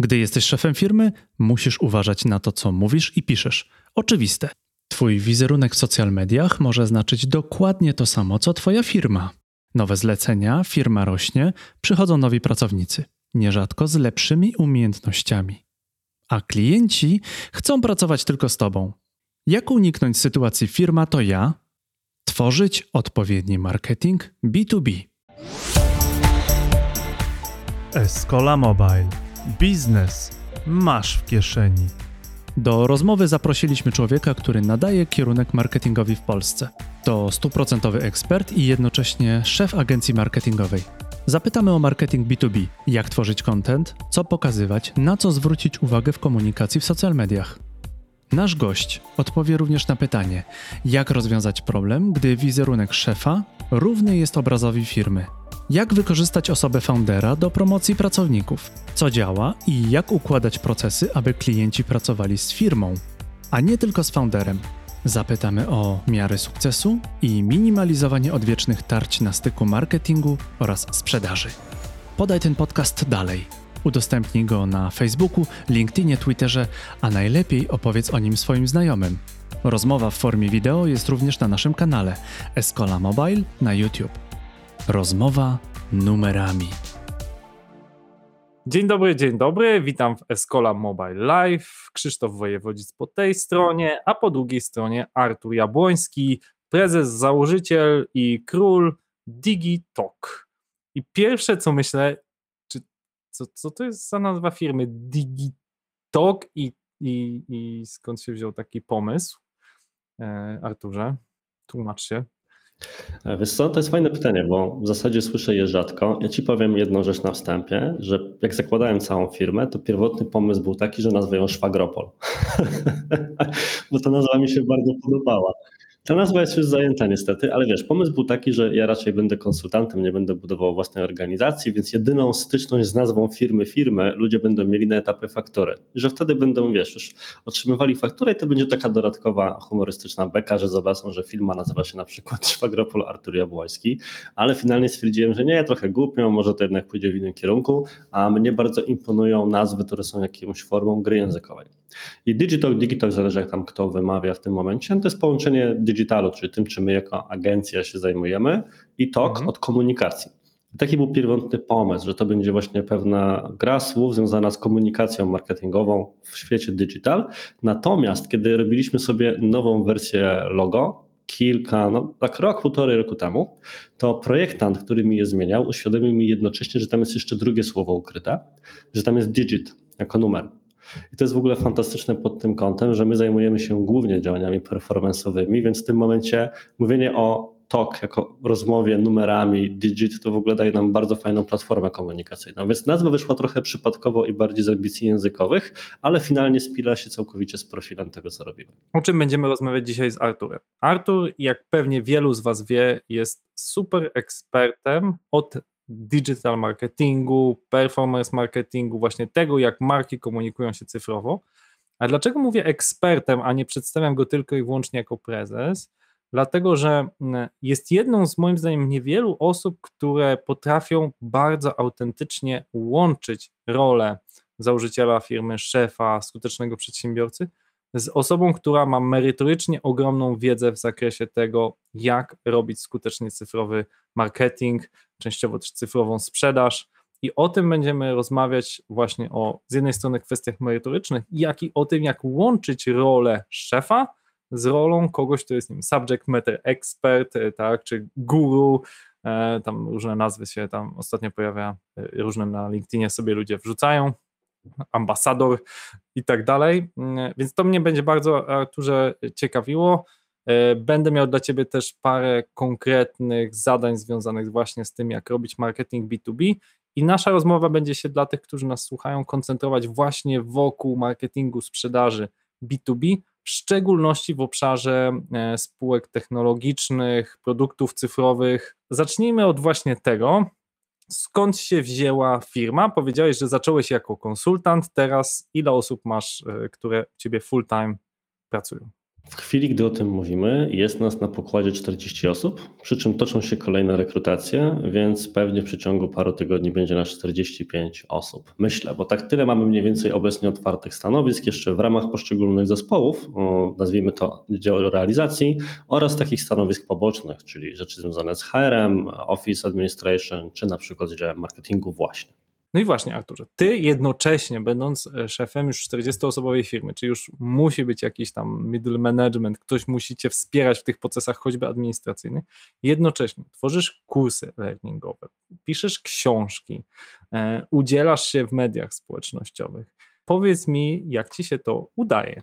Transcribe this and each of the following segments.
Gdy jesteś szefem firmy, musisz uważać na to, co mówisz i piszesz. Oczywiste. Twój wizerunek w social mediach może znaczyć dokładnie to samo, co Twoja firma. Nowe zlecenia, firma rośnie, przychodzą nowi pracownicy, nierzadko z lepszymi umiejętnościami. A klienci chcą pracować tylko z Tobą. Jak uniknąć sytuacji firma to ja? Tworzyć odpowiedni marketing B2B. Escola Mobile. Biznes masz w kieszeni. Do rozmowy zaprosiliśmy człowieka, który nadaje kierunek marketingowi w Polsce. To stuprocentowy ekspert i jednocześnie szef agencji marketingowej. Zapytamy o marketing B2B, jak tworzyć content, co pokazywać, na co zwrócić uwagę w komunikacji w social mediach. Nasz gość odpowie również na pytanie, jak rozwiązać problem, gdy wizerunek szefa równy jest obrazowi firmy. Jak wykorzystać osobę foundera do promocji pracowników? Co działa i jak układać procesy, aby klienci pracowali z firmą, a nie tylko z founderem? Zapytamy o miary sukcesu i minimalizowanie odwiecznych tarć na styku marketingu oraz sprzedaży. Podaj ten podcast dalej. Udostępnij go na Facebooku, LinkedInie, Twitterze, a najlepiej opowiedz o nim swoim znajomym. Rozmowa w formie wideo jest również na naszym kanale Escola Mobile na YouTube. Rozmowa numerami. Dzień dobry, dzień dobry. Witam w Escola Mobile Live. Krzysztof Wojewodzic po tej stronie, a po drugiej stronie Artur Jabłoński, prezes, założyciel i król DigiTalk. I pierwsze co myślę, czy, co, co to jest za nazwa firmy DigiTalk i, i, i skąd się wziął taki pomysł? E, Arturze, tłumacz się. E, wiesz co, to jest fajne pytanie, bo w zasadzie słyszę je rzadko. Ja ci powiem jedną rzecz na wstępie, że jak zakładałem całą firmę, to pierwotny pomysł był taki, że nazwę ją Szwagropol, bo ta nazwa mi się bardzo podobała. Ta nazwa jest już zajęta niestety, ale wiesz, pomysł był taki, że ja raczej będę konsultantem, nie będę budował własnej organizacji, więc jedyną styczność z nazwą firmy firmy ludzie będą mieli na etapie faktury. Że wtedy będą, wiesz, już otrzymywali fakturę i to będzie taka dodatkowa humorystyczna beka, że zobaczą, że firma nazywa się na przykład Szwagropol Artur Jabłoński, ale finalnie stwierdziłem, że nie, trochę głupio, może to jednak pójdzie w innym kierunku, a mnie bardzo imponują nazwy, które są jakąś formą gry językowej. I digital, digital, zależy jak tam kto wymawia w tym momencie, to jest połączenie digitalu, czyli tym, czym my jako agencja się zajmujemy, i TOK mhm. od komunikacji. I taki był pierwotny pomysł, że to będzie właśnie pewna gra słów związana z komunikacją marketingową w świecie digital. Natomiast kiedy robiliśmy sobie nową wersję logo, kilka, no tak rok, półtorej roku temu, to projektant, który mi je zmieniał, uświadomił mi jednocześnie, że tam jest jeszcze drugie słowo ukryte, że tam jest digit jako numer. I to jest w ogóle fantastyczne pod tym kątem, że my zajmujemy się głównie działaniami performanceowymi, więc w tym momencie mówienie o TOK jako rozmowie numerami, digit, to w ogóle daje nam bardzo fajną platformę komunikacyjną. Więc nazwa wyszła trochę przypadkowo i bardziej z ambicji językowych, ale finalnie spila się całkowicie z profilem tego, co robimy. O czym będziemy rozmawiać dzisiaj z Arturem? Artur, jak pewnie wielu z Was wie, jest super ekspertem od digital marketingu, performance marketingu, właśnie tego, jak marki komunikują się cyfrowo. A dlaczego mówię ekspertem, a nie przedstawiam go tylko i wyłącznie jako prezes? Dlatego, że mm, jest jedną z moim zdaniem niewielu osób, które potrafią bardzo autentycznie łączyć rolę założyciela firmy, szefa, skutecznego przedsiębiorcy z osobą, która ma merytorycznie ogromną wiedzę w zakresie tego, jak robić skutecznie cyfrowy marketing, częściowo też cyfrową sprzedaż. I o tym będziemy rozmawiać właśnie o z jednej strony kwestiach merytorycznych, jak i o tym, jak łączyć rolę szefa z rolą kogoś, kto jest nim subject matter expert, e, tak, czy guru, e, tam różne nazwy się tam ostatnio pojawia, e, różne na LinkedInie sobie ludzie wrzucają, ambasador i tak dalej, mm, więc to mnie będzie bardzo, Arturze, ciekawiło. E, będę miał dla Ciebie też parę konkretnych zadań związanych właśnie z tym, jak robić marketing B2B. I nasza rozmowa będzie się dla tych, którzy nas słuchają, koncentrować właśnie wokół marketingu sprzedaży B2B, w szczególności w obszarze e, spółek technologicznych, produktów cyfrowych. Zacznijmy od właśnie tego, skąd się wzięła firma? Powiedziałeś, że zacząłeś jako konsultant, teraz ile osób masz, e, które u Ciebie full time pracują? W chwili, gdy o tym mówimy, jest nas na pokładzie 40 osób, przy czym toczą się kolejne rekrutacje, więc pewnie w przeciągu paru tygodni będzie nas 45 osób. Myślę, bo tak tyle mamy mniej więcej obecnie otwartych stanowisk jeszcze w ramach poszczególnych zespołów, nazwijmy to dział realizacji, oraz takich stanowisk pobocznych, czyli rzeczy związane z HRM, Office Administration, czy na przykład z działem marketingu właśnie. No i właśnie, Arturze, ty jednocześnie, będąc e, szefem już 40-osobowej firmy, czy już musi być jakiś tam middle management, ktoś musi cię wspierać w tych procesach, choćby administracyjnych, jednocześnie tworzysz kursy learningowe, piszesz książki, e, udzielasz się w mediach społecznościowych. Powiedz mi, jak ci się to udaje?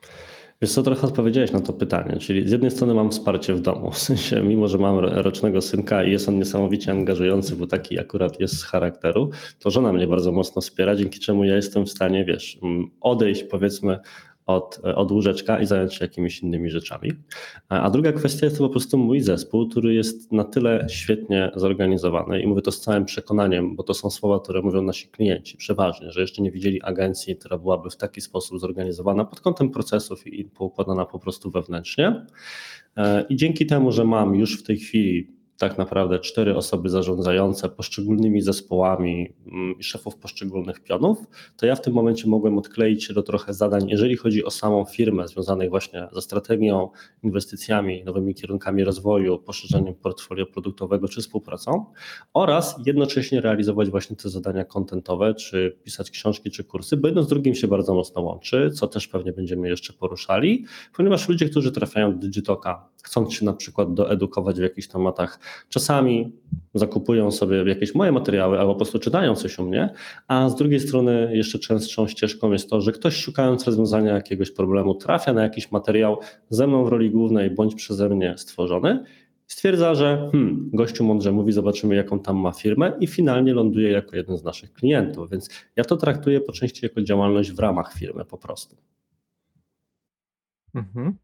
Wiesz co, trochę odpowiedziałeś na to pytanie, czyli z jednej strony mam wsparcie w domu, w sensie mimo, że mam rocznego synka i jest on niesamowicie angażujący, bo taki akurat jest z charakteru, to żona mnie bardzo mocno wspiera, dzięki czemu ja jestem w stanie, wiesz, mm, odejść powiedzmy od, od łóżeczka i zająć się jakimiś innymi rzeczami. A druga kwestia jest to po prostu mój zespół, który jest na tyle świetnie zorganizowany i mówię to z całym przekonaniem, bo to są słowa, które mówią nasi klienci przeważnie, że jeszcze nie widzieli agencji, która byłaby w taki sposób zorganizowana pod kątem procesów i poukładana po prostu wewnętrznie. E, I dzięki temu, że mam już w tej chwili tak naprawdę cztery osoby zarządzające poszczególnymi zespołami mm, i szefów poszczególnych pionów, to ja w tym momencie mogłem odkleić się do trochę zadań, jeżeli chodzi o samą firmę, związanych właśnie ze strategią, inwestycjami, nowymi kierunkami rozwoju, poszerzeniem portfolio produktowego czy współpracą oraz jednocześnie realizować właśnie te zadania kontentowe, czy pisać książki, czy kursy, bo jedno z drugim się bardzo mocno łączy, co też pewnie będziemy jeszcze poruszali, ponieważ ludzie, którzy trafiają do Digitoka, chcąc się na przykład doedukować w jakichś tematach Czasami zakupują sobie jakieś moje materiały albo po prostu czytają coś u mnie, a z drugiej strony jeszcze częstszą ścieżką jest to, że ktoś szukając rozwiązania jakiegoś problemu trafia na jakiś materiał ze mną w roli głównej bądź przeze mnie stworzony stwierdza, że hmm, gościu mądrze mówi, zobaczymy jaką tam ma firmę i finalnie ląduje jako jeden z naszych klientów, więc ja to traktuję po części jako działalność w ramach firmy po prostu. Mhm.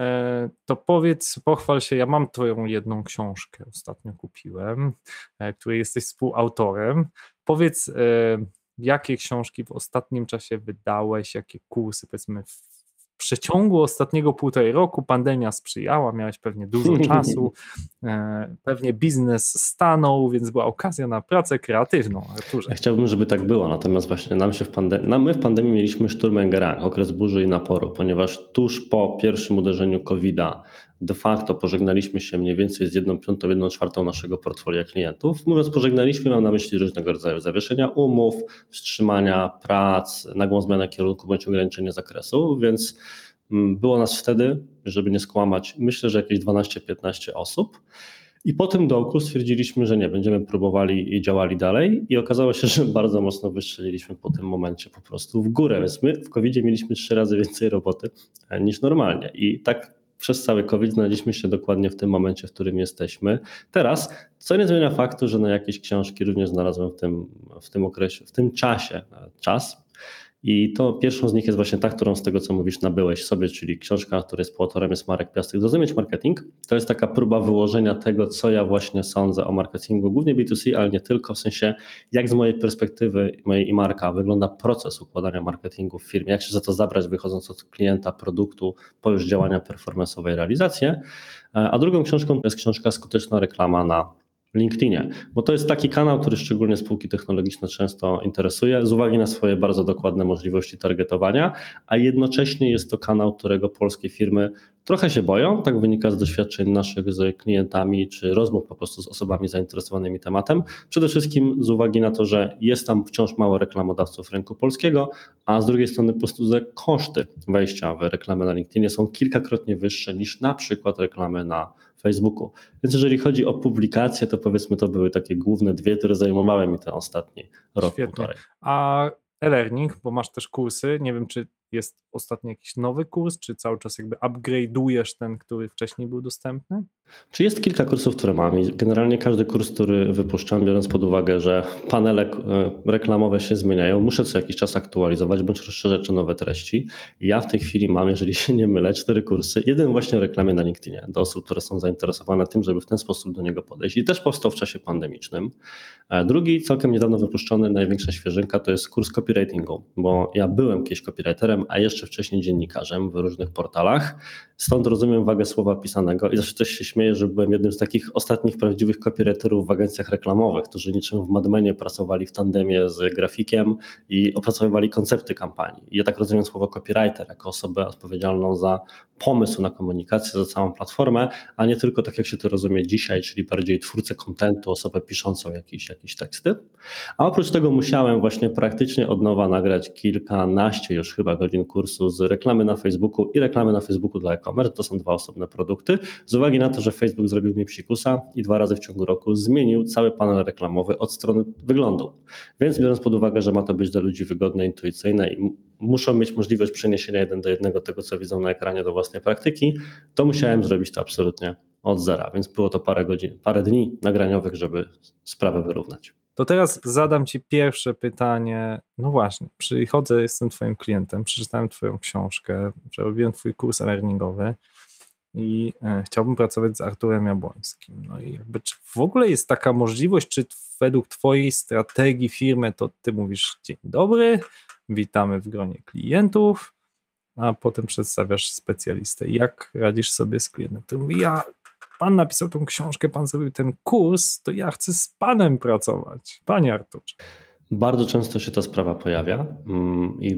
E, to powiedz, pochwal się, ja mam twoją jedną książkę, ostatnio kupiłem, e, której jesteś współautorem. Powiedz, e, jakie książki w ostatnim czasie wydałeś, jakie kursy, powiedzmy, przeciągu ostatniego półtorej roku pandemia sprzyjała, miałeś pewnie dużo czasu, e, pewnie biznes stanął, więc była okazja na pracę kreatywną. Arturze. Ja chciałbym, żeby tak było, natomiast właśnie nam się w pandemii, my w pandemii mieliśmy Sturmengerang, okres burzy i naporu, ponieważ tuż po pierwszym uderzeniu COVID-a de facto pożegnaliśmy się mniej więcej z jedną piątą, jedną czwartą naszego portfolio klientów. Mówiąc pożegnaliśmy, mam na myśli różnego rodzaju zawieszenia umów, wstrzymania prac, nagłą zmianę kierunku bądź ograniczenie zakresu, więc mm, było nas wtedy, żeby nie skłamać, myślę, że jakieś 12-15 osób. I po tym dołku stwierdziliśmy, że nie, będziemy próbowali i działali dalej i okazało się, że bardzo mocno wystrzeliliśmy po tym momencie po prostu w górę, więc my w covid mieliśmy trzy razy więcej roboty e, niż normalnie i tak przez cały COVID znaleźliśmy się dokładnie w tym momencie, w którym jesteśmy teraz, co nie zmienia faktu, że na jakieś książki również znalazłem w tym, w tym okresie, w tym czasie czas. I to pierwszą z nich jest właśnie ta, którą z tego, co mówisz, nabyłeś sobie, czyli książka, której współautorem jest Marek Piastek. Zrozumieć marketing to jest taka próba wyłożenia tego, co ja właśnie sądzę o marketingu, głównie B2C, ale nie tylko, w sensie jak z mojej perspektywy, mojej i Marka, wygląda proces układania marketingu w firmie, jak się za to zabrać, wychodząc od klienta, produktu, po już działania performance'owej realizację. A drugą książką jest książka Skuteczna reklama na LinkedInie, bo to jest taki kanał, który szczególnie spółki technologiczne często interesuje, z uwagi na swoje bardzo dokładne możliwości targetowania, a jednocześnie jest to kanał, którego polskie firmy trochę się boją, tak wynika z doświadczeń naszych z klientami, czy rozmów po prostu z osobami zainteresowanymi tematem. Przede wszystkim z uwagi na to, że jest tam wciąż mało reklamodawców rynku polskiego, a z drugiej strony po prostu że koszty wejścia w reklamę na LinkedInie są kilkakrotnie wyższe niż na przykład reklamy na Facebooku. Więc jeżeli chodzi o publikacje, to powiedzmy to były takie główne dwie, które zajmowały mi ten ostatni rok, Świetnie. półtorej. A e-learning, bo masz też kursy, nie wiem czy jest ostatnio jakiś nowy kurs, czy cały czas jakby upgrade'ujesz ten, który wcześniej był dostępny? Czy jest kilka kursów, które mam i generalnie każdy kurs, który wypuszczam, biorąc pod uwagę, że panele e, reklamowe się zmieniają, muszę co jakiś czas aktualizować bądź rozszerzać o nowe treści. Ja w tej chwili mam, jeżeli się nie mylę, cztery kursy. Jeden właśnie o reklamie na LinkedInie do osób, które są zainteresowane tym, żeby w ten sposób do niego podejść i też powstał w czasie pandemicznym. E, drugi, całkiem niedawno wypuszczony, największa świeżynka to jest kurs copywritingu, bo ja byłem kiedyś copywriterem, a jeszcze wcześniej dziennikarzem w różnych portalach. Stąd rozumiem wagę słowa pisanego i zawsze też się śmieję, że byłem jednym z takich ostatnich prawdziwych copywriterów w agencjach reklamowych, którzy niczym w Madmenie pracowali w tandemie z grafikiem i opracowywali koncepty kampanii. I ja tak rozumiem słowo copywriter jako osobę odpowiedzialną za pomysł na komunikację, za całą platformę, a nie tylko tak jak się to rozumie dzisiaj, czyli bardziej twórcę kontentu, osobę piszącą jakieś, jakieś teksty. A oprócz tego musiałem właśnie praktycznie od nowa nagrać kilkanaście już chyba godzin kursu z reklamy na Facebooku i reklamy na Facebooku dla e-commerce. To są dwa osobne produkty. Z uwagi na to, że Facebook zrobił mi psikusa i dwa razy w ciągu roku zmienił cały panel reklamowy od strony wyglądu. Więc biorąc pod uwagę, że ma to być dla ludzi wygodne, intuicyjne i muszą mieć możliwość przeniesienia jeden do jednego tego, co widzą na ekranie do własnej praktyki, to musiałem zrobić to absolutnie od zera, więc było to parę godzin, parę dni nagraniowych, żeby sprawę wyrównać. To teraz zadam Ci pierwsze pytanie. No właśnie, przychodzę, jestem Twoim klientem, przeczytałem Twoją książkę, przerobiłem Twój kurs learningowy i e, chciałbym pracować z Arturem Jabłońskim. No i jakby, czy w ogóle jest taka możliwość, czy według Twojej strategii firmy to Ty mówisz dzień dobry, witamy w gronie klientów, a potem przedstawiasz specjalistę. Jak radzisz sobie z klientem, który mówi, ja pan napisał tą książkę, pan zrobił ten kurs, to ja chcę z panem pracować. Panie Arturze. Bardzo często się ta sprawa pojawia mm, i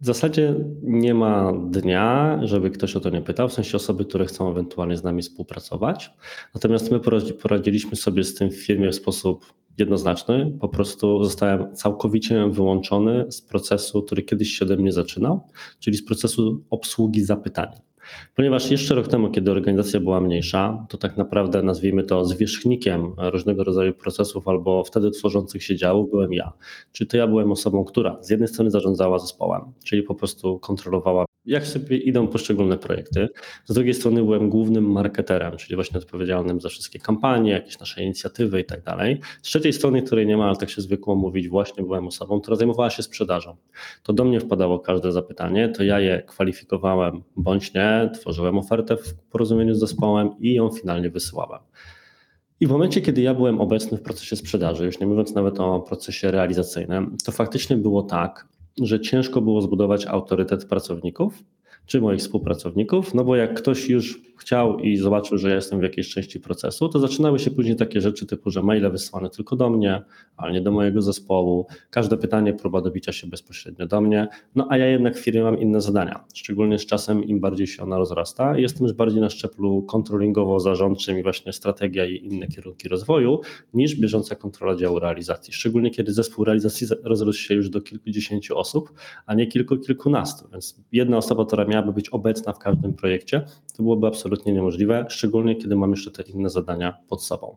w zasadzie nie ma dnia, żeby ktoś o to nie pytał, w sensie osoby, które chcą ewentualnie z nami współpracować. Natomiast my poradziliśmy sobie z tym w firmie w sposób jednoznaczny. Po prostu zostałem całkowicie wyłączony z procesu, który kiedyś się ode mnie zaczynał, czyli z procesu obsługi zapytania. Ponieważ jeszcze rok temu, kiedy organizacja była mniejsza, to tak naprawdę nazwijmy to zwierzchnikiem różnego rodzaju procesów albo wtedy tworzących się działów byłem ja. Czyli to ja byłem osobą, która z jednej strony zarządzała zespołem, czyli po prostu kontrolowała jak sobie idą poszczególne projekty. Z drugiej strony byłem głównym marketerem, czyli właśnie odpowiedzialnym za wszystkie kampanie, jakieś nasze inicjatywy i tak dalej. Z trzeciej strony, której nie ma, ale tak się zwykło mówić, właśnie byłem osobą, która zajmowała się sprzedażą. To do mnie wpadało każde zapytanie, to ja je kwalifikowałem bądź nie, tworzyłem ofertę w porozumieniu z zespołem i ją finalnie wysyłałem. I w momencie, kiedy ja byłem obecny w procesie sprzedaży, już nie mówiąc nawet o procesie realizacyjnym, to faktycznie było tak, że ciężko było zbudować autorytet pracowników czy moich współpracowników, no bo jak ktoś już chciał i zobaczył, że ja jestem w jakiejś części procesu, to zaczynały się później takie rzeczy typu, że maile wysłane tylko do mnie, ale nie do mojego zespołu, każde pytanie, próba dobicia się bezpośrednio do mnie, no a ja jednak w firmie mam inne zadania, szczególnie z czasem im bardziej się ona rozrasta, jestem już bardziej na szczeblu controllingowo-zarządczym i właśnie strategia i inne kierunki rozwoju, niż bieżąca kontrola działu realizacji, szczególnie kiedy zespół realizacji rozrósł się już do kilkudziesięciu osób, a nie kilku, kilkunastu, więc jedna osoba, która miałaby być obecna w każdym projekcie, to byłoby absolutnie absolutnie niemożliwe, szczególnie kiedy mam jeszcze te inne zadania pod sobą.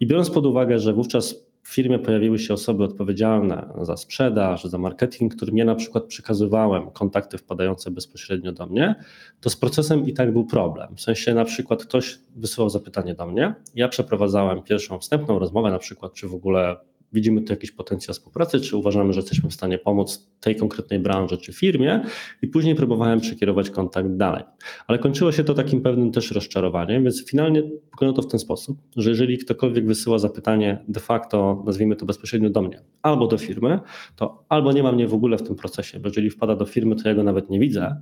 I biorąc pod uwagę, że wówczas w firmie pojawiły się osoby odpowiedzialne za sprzedaż, za marketing, którym ja na przykład przekazywałem kontakty wpadające bezpośrednio do mnie, to z procesem i tak był problem. W sensie na przykład ktoś wysyłał zapytanie do mnie, ja przeprowadzałem pierwszą wstępną rozmowę, na przykład czy w ogóle widzimy tu jakiś potencjał współpracy, czy uważamy, że jesteśmy w stanie pomóc tej konkretnej branży czy firmie i później próbowałem przekierować kontakt dalej. Ale kończyło się to takim pewnym też rozczarowaniem, więc finalnie wygląda to w ten sposób, że jeżeli ktokolwiek wysyła zapytanie de facto, nazwijmy to bezpośrednio do mnie, albo do firmy, to albo nie ma mnie w ogóle w tym procesie, bo jeżeli wpada do firmy, to ja go nawet nie widzę,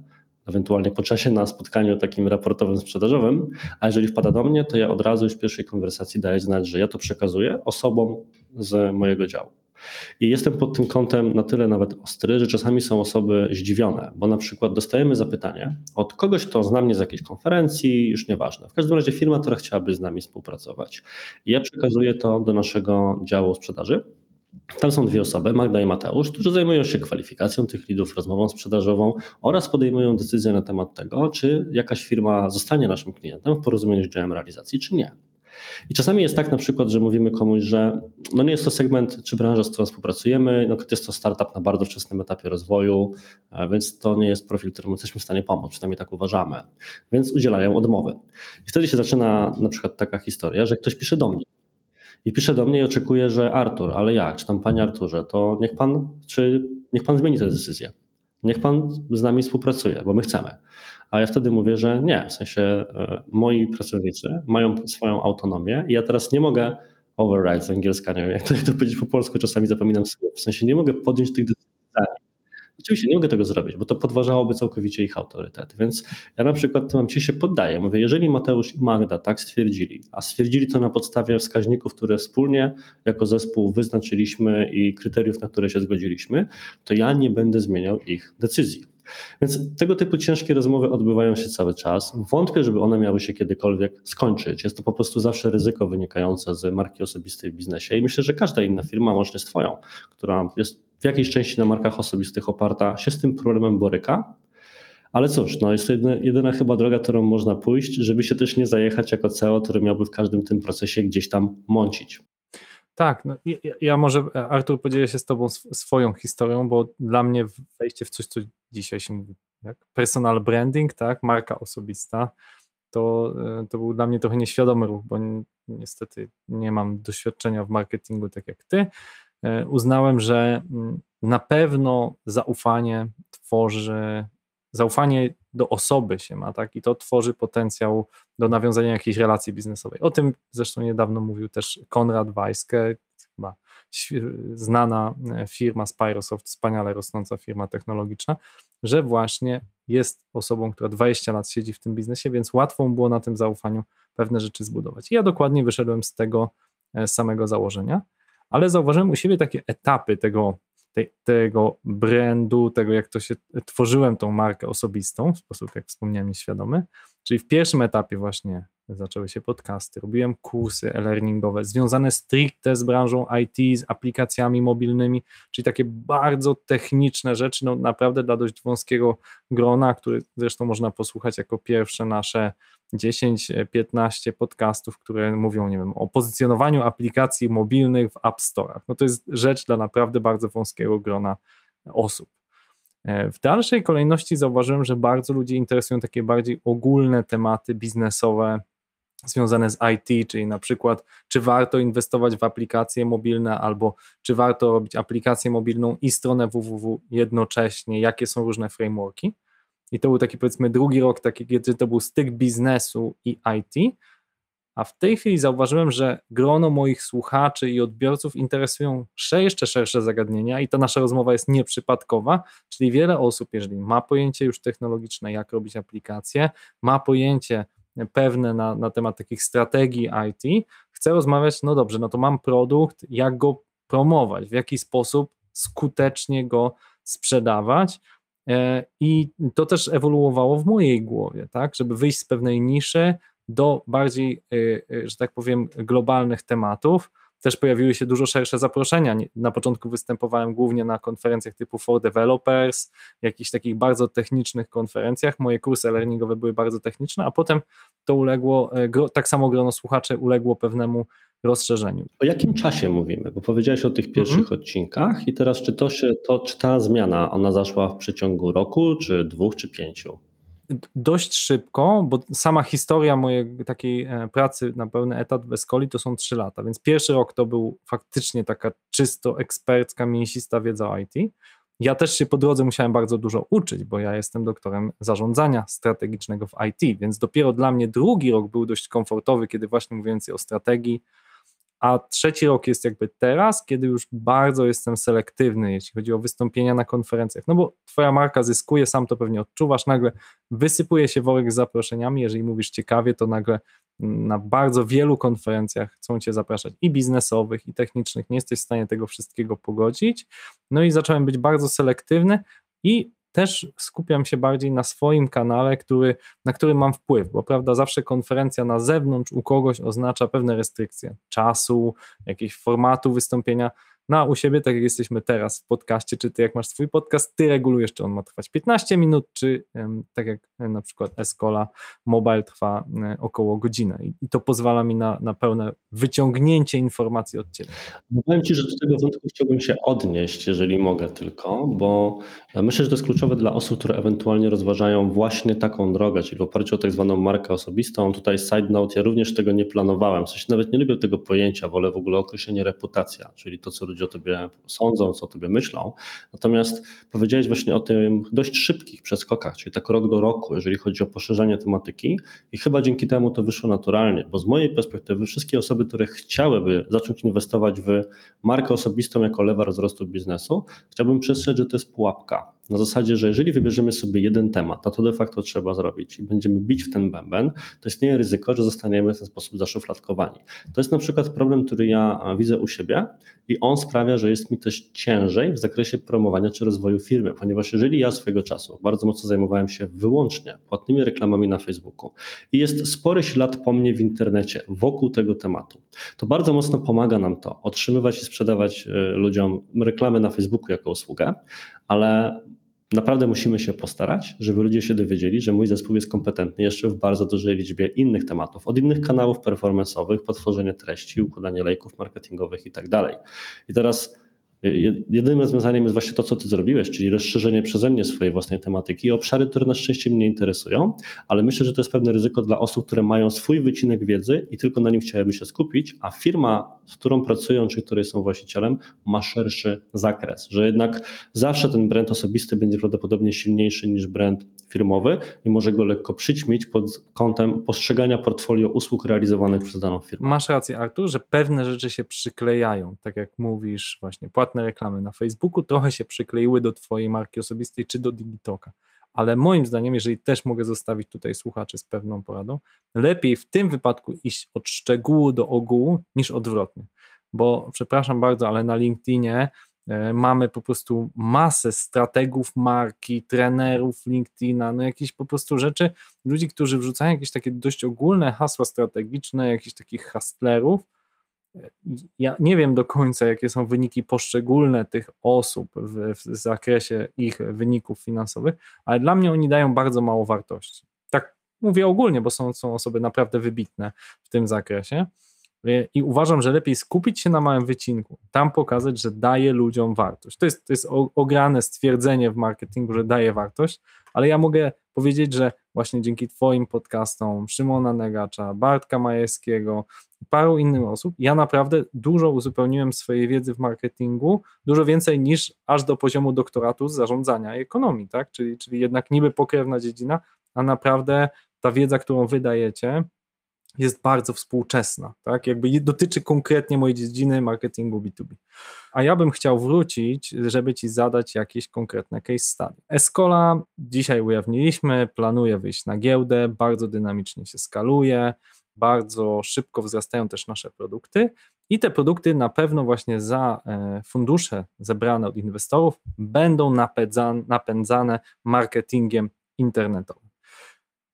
ewentualnie po czasie na spotkaniu takim raportowym, sprzedażowym, a jeżeli wpada do mnie, to ja od razu już w pierwszej konwersacji daję znać, że ja to przekazuję osobom z mojego działu. I jestem pod tym kątem na tyle nawet ostry, że czasami są osoby zdziwione, bo na przykład dostajemy zapytanie od kogoś, kto zna mnie z jakiejś konferencji, już nieważne. W każdym razie firma, która chciałaby z nami współpracować. I ja przekazuję to do naszego działu sprzedaży tam są dwie osoby, Magda i Mateusz, którzy zajmują się kwalifikacją tych lidów, rozmową sprzedażową oraz podejmują decyzję na temat tego, czy jakaś firma zostanie naszym klientem w porozumieniu z działem realizacji, czy nie. I czasami jest tak na przykład, że mówimy komuś, że no nie jest to segment czy branża, z którą współpracujemy, no jest to startup na bardzo wczesnym etapie rozwoju, więc to nie jest profil, któremu jesteśmy w stanie pomóc, przynajmniej tak uważamy, więc udzielają odmowy. I wtedy się zaczyna na przykład taka historia, że ktoś pisze do mnie, i pisze do mnie i oczekuje, że Artur, ale jak, czy tam panie Arturze, to niech pan, czy niech pan zmieni tę decyzję. Niech pan z nami współpracuje, bo my chcemy. A ja wtedy mówię, że nie, w sensie e, moi pracownicy mają swoją autonomię i ja teraz nie mogę override z angielska, nie wiem jak to, to powiedzieć po polsku, czasami zapominam w sensie nie mogę podjąć tych decyzji Oczywiście nie mogę tego zrobić, bo to podważałoby całkowicie ich autorytet. Więc ja na przykład mam ci się poddaję. Mówię, jeżeli Mateusz i Magda tak stwierdzili, a stwierdzili to na podstawie wskaźników, które wspólnie jako zespół wyznaczyliśmy i kryteriów, na które się zgodziliśmy, to ja nie będę zmieniał ich decyzji. Więc tego typu ciężkie rozmowy odbywają się cały czas. Wątpię, żeby one miały się kiedykolwiek skończyć. Jest to po prostu zawsze ryzyko wynikające z marki osobistej w biznesie i myślę, że każda inna firma, łącznie z Twoją, która jest w jakiejś części na markach osobistych oparta, się z tym problemem boryka. Ale cóż, no jest to jedyna, jedyna chyba droga, którą można pójść, żeby się też nie zajechać jako CEO, który miałby w każdym tym procesie gdzieś tam mącić. Tak, no, ja, ja, może Artur podzielę się z Tobą swoją historią, bo dla mnie wejście w coś, co dzisiaj się mówi, jak? Personal branding, tak, marka osobista, to, e, to był dla mnie trochę nieświadomy ruch, bo niestety nie mam doświadczenia w marketingu tak jak Ty. E, uznałem, że mm, na pewno zaufanie tworzy, zaufanie do osoby się ma, tak, i to tworzy potencjał do nawiązania jakiejś relacji biznesowej. O tym zresztą niedawno mówił też Konrad Weisske, chyba znana e, firma Spyrosoft, wspaniale rosnąca firma technologiczna, że właśnie jest osobą, która 20 lat siedzi w tym biznesie, więc łatwo było na tym zaufaniu pewne rzeczy zbudować. I ja dokładnie wyszedłem z tego e, samego założenia, ale zauważyłem u siebie takie etapy tego, te, tego brandu, tego jak to się tworzyłem tą markę osobistą w sposób, jak wspomniałem, nieświadomy. Czyli w pierwszym etapie właśnie zaczęły się podcasty, robiłem kursy e-learningowe związane stricte z branżą IT, z aplikacjami mobilnymi, czyli takie bardzo techniczne rzeczy, no naprawdę dla dość wąskiego grona, który zresztą można posłuchać jako pierwsze nasze 10-15 podcastów, które mówią, nie wiem, o pozycjonowaniu aplikacji mobilnych w App Store'ach. No to jest rzecz dla naprawdę bardzo wąskiego grona osób. E, w dalszej kolejności zauważyłem, że bardzo ludzi interesują takie bardziej ogólne tematy biznesowe, związane z IT, czyli na przykład, czy warto inwestować w aplikacje mobilne, albo czy warto robić aplikację mobilną i stronę www jednocześnie, jakie są różne frameworki. I to był taki powiedzmy drugi rok, taki, kiedy to był styk biznesu i IT. A w tej chwili zauważyłem, że grono moich słuchaczy i odbiorców interesują jeszcze szersze zagadnienia, i ta nasza rozmowa jest nieprzypadkowa, czyli wiele osób, jeżeli ma pojęcie już technologiczne, jak robić aplikacje, ma pojęcie pewne na, na temat takich strategii IT, chcę rozmawiać, no dobrze, no to mam produkt, jak go promować, w jaki sposób skutecznie go sprzedawać. E, I to też ewoluowało w mojej głowie, tak, żeby wyjść z pewnej niszy do bardziej, e, e, że tak powiem, globalnych tematów też pojawiły się dużo szersze zaproszenia. Na początku występowałem głównie na konferencjach typu For Developers, jakichś takich bardzo technicznych konferencjach. Moje kursy learningowe były bardzo techniczne, a potem to uległo, e, tak samo grono słuchaczy uległo pewnemu rozszerzeniu. O jakim czasie mówimy? Bo powiedziałeś o tych pierwszych mhm. odcinkach i teraz czy to się, to, czy ta zmiana, ona zaszła w przeciągu roku, czy dwóch, czy pięciu? Dość szybko, bo sama historia mojej takiej e, pracy na pełny etat w Escoli to są trzy lata, więc pierwszy rok to był faktycznie taka czysto ekspercka, mięsista wiedza o IT. Ja też się po drodze musiałem bardzo dużo uczyć, bo ja jestem doktorem zarządzania strategicznego w IT, więc dopiero dla mnie drugi rok był dość komfortowy, kiedy właśnie mówiłem o strategii, a trzeci rok jest jakby teraz, kiedy już bardzo jestem selektywny, jeśli chodzi o wystąpienia na konferencjach, no bo twoja marka zyskuje, sam to pewnie odczuwasz, nagle wysypuje się worek z zaproszeniami, jeżeli mówisz ciekawie, to nagle na bardzo wielu konferencjach chcą cię zapraszać i biznesowych, i technicznych, nie jesteś w stanie tego wszystkiego pogodzić, no i zacząłem być bardzo selektywny i też skupiam się bardziej na swoim kanale, który, na który mam wpływ, bo prawda, zawsze konferencja na zewnątrz u kogoś oznacza pewne restrykcje czasu, jakiegoś formatu wystąpienia. No a u siebie, tak jak jesteśmy teraz w podcaście, czy ty jak masz swój podcast, ty regulujesz, czy on ma trwać 15 minut, czy tak jak na przykład Escola Mobile trwa około godziny I, to pozwala mi na, na pełne wyciągnięcie informacji od ciebie. No powiem ci, że do tego wątku chciałbym się odnieść, jeżeli mogę tylko, bo myślę, że to jest kluczowe dla osób, które ewentualnie rozważają właśnie taką drogę, czyli w oparciu o tak zwaną markę osobistą. Tutaj side note, ja również tego nie planowałem, w sensie nawet nie lubię tego pojęcia, wolę w ogóle określenie reputacja, czyli to, co ludzie ludzie o tobie sądzą, co o tobie myślą. Natomiast powiedziałeś właśnie o tym dość szybkich przeskokach, czyli tak rok do roku, jeżeli chodzi o poszerzanie tematyki i chyba dzięki temu to wyszło naturalnie, bo z mojej perspektywy wszystkie osoby, które chciałyby zacząć inwestować w markę osobistą jako lewa wzrostu biznesu, chciałbym przestrzec, że to jest pułapka na zasadzie, że jeżeli wybierzemy sobie jeden temat, a to de facto trzeba zrobić i będziemy bić w ten bęben, to istnieje ryzyko, że zostaniemy w ten sposób zaszufladkowani. To jest na przykład problem, który ja widzę u siebie i on sprawia, że jest mi też ciężej w zakresie promowania czy rozwoju firmy, ponieważ jeżeli ja swojego czasu bardzo mocno zajmowałem się wyłącznie płatnymi reklamami na Facebooku i jest spory ślad po mnie w internecie wokół tego tematu, to bardzo mocno pomaga nam to otrzymywać i sprzedawać e, ludziom reklamy na Facebooku jako usługę, ale naprawdę musimy się postarać, żeby ludzie się dowiedzieli, że mój zespół jest kompetentny jeszcze w bardzo dużej liczbie innych tematów, od innych kanałów performance'owych, potworzenie treści, układanie lejków marketingowych i tak dalej. I teraz Jedynym rozwiązaniem jest właśnie to, co ty zrobiłeś, czyli rozszerzenie przeze mnie swojej własnej tematyki, obszary, które na szczęście mnie interesują, ale myślę, że to jest pewne ryzyko dla osób, które mają swój wycinek wiedzy i tylko na nim chciałyby się skupić, a firma, z którą pracują, czy której są właścicielem, ma szerszy zakres, że jednak zawsze ten brand osobisty będzie prawdopodobnie silniejszy niż brand firmowy i może go lekko przyćmić pod kątem postrzegania portfolio usług realizowanych przez daną firmę. Masz rację, Artur, że pewne rzeczy się przyklejają, tak jak mówisz, właśnie płatne reklamy na Facebooku trochę się przykleiły do Twojej marki osobistej czy do Digitoka. Ale moim zdaniem, jeżeli też mogę zostawić tutaj słuchaczy z pewną poradą, lepiej w tym wypadku iść od szczegółu do ogółu niż odwrotnie. Bo przepraszam bardzo, ale na LinkedInie mamy po prostu masę strategów marki, trenerów LinkedIna, no jakieś po prostu rzeczy, ludzi, którzy wrzucają jakieś takie dość ogólne hasła strategiczne, jakichś takich hustlerów. E, ja nie wiem do końca, jakie są wyniki poszczególne tych osób w, w zakresie ich wyników finansowych, ale dla mnie oni dają bardzo mało wartości. Tak mówię ogólnie, bo są, są osoby naprawdę wybitne w tym zakresie. I uważam, że lepiej skupić się na małym wycinku, tam pokazać, że daje ludziom wartość. To jest, to jest ograne stwierdzenie w marketingu, że daje wartość, ale ja mogę powiedzieć, że właśnie dzięki Twoim podcastom, Szymona Negacza, Bartka Majewskiego paru innych osób, ja naprawdę dużo uzupełniłem swojej wiedzy w marketingu, dużo więcej niż aż do poziomu doktoratu z zarządzania i ekonomii, tak? Czyli, czyli jednak niby pokrewna dziedzina, a naprawdę ta wiedza, którą wydajecie, jest bardzo współczesna, tak? Jakby dotyczy konkretnie mojej dziedziny marketingu B2B. A ja bym chciał wrócić, żeby Ci zadać jakieś konkretne case study. Escola dzisiaj ujawniliśmy, planuje wyjść na giełdę, bardzo dynamicznie się skaluje, bardzo szybko wzrastają też nasze produkty i te produkty na pewno właśnie za e, fundusze zebrane od inwestorów będą napędzane marketingiem internetowym.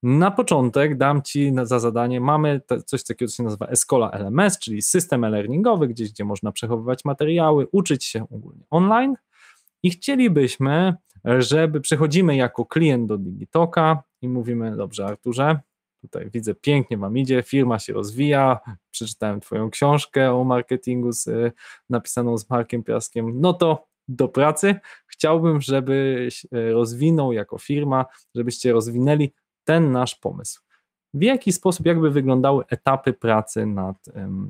Na początek dam Ci za zadanie, mamy coś takiego, co się nazywa Escola LMS, czyli system e-learningowy, gdzieś, gdzie można przechowywać materiały, uczyć się ogólnie online. I chcielibyśmy, żeby przechodzimy jako klient do Digitoka i mówimy, dobrze Arturze, tutaj widzę pięknie Wam idzie, firma się rozwija, przeczytałem Twoją książkę o marketingu z, napisaną z Markiem Piaskiem, no to do pracy. Chciałbym, żebyś e, rozwinął jako firma, żebyście rozwinęli ten nasz pomysł. W jaki sposób, jakby wyglądały etapy pracy nad,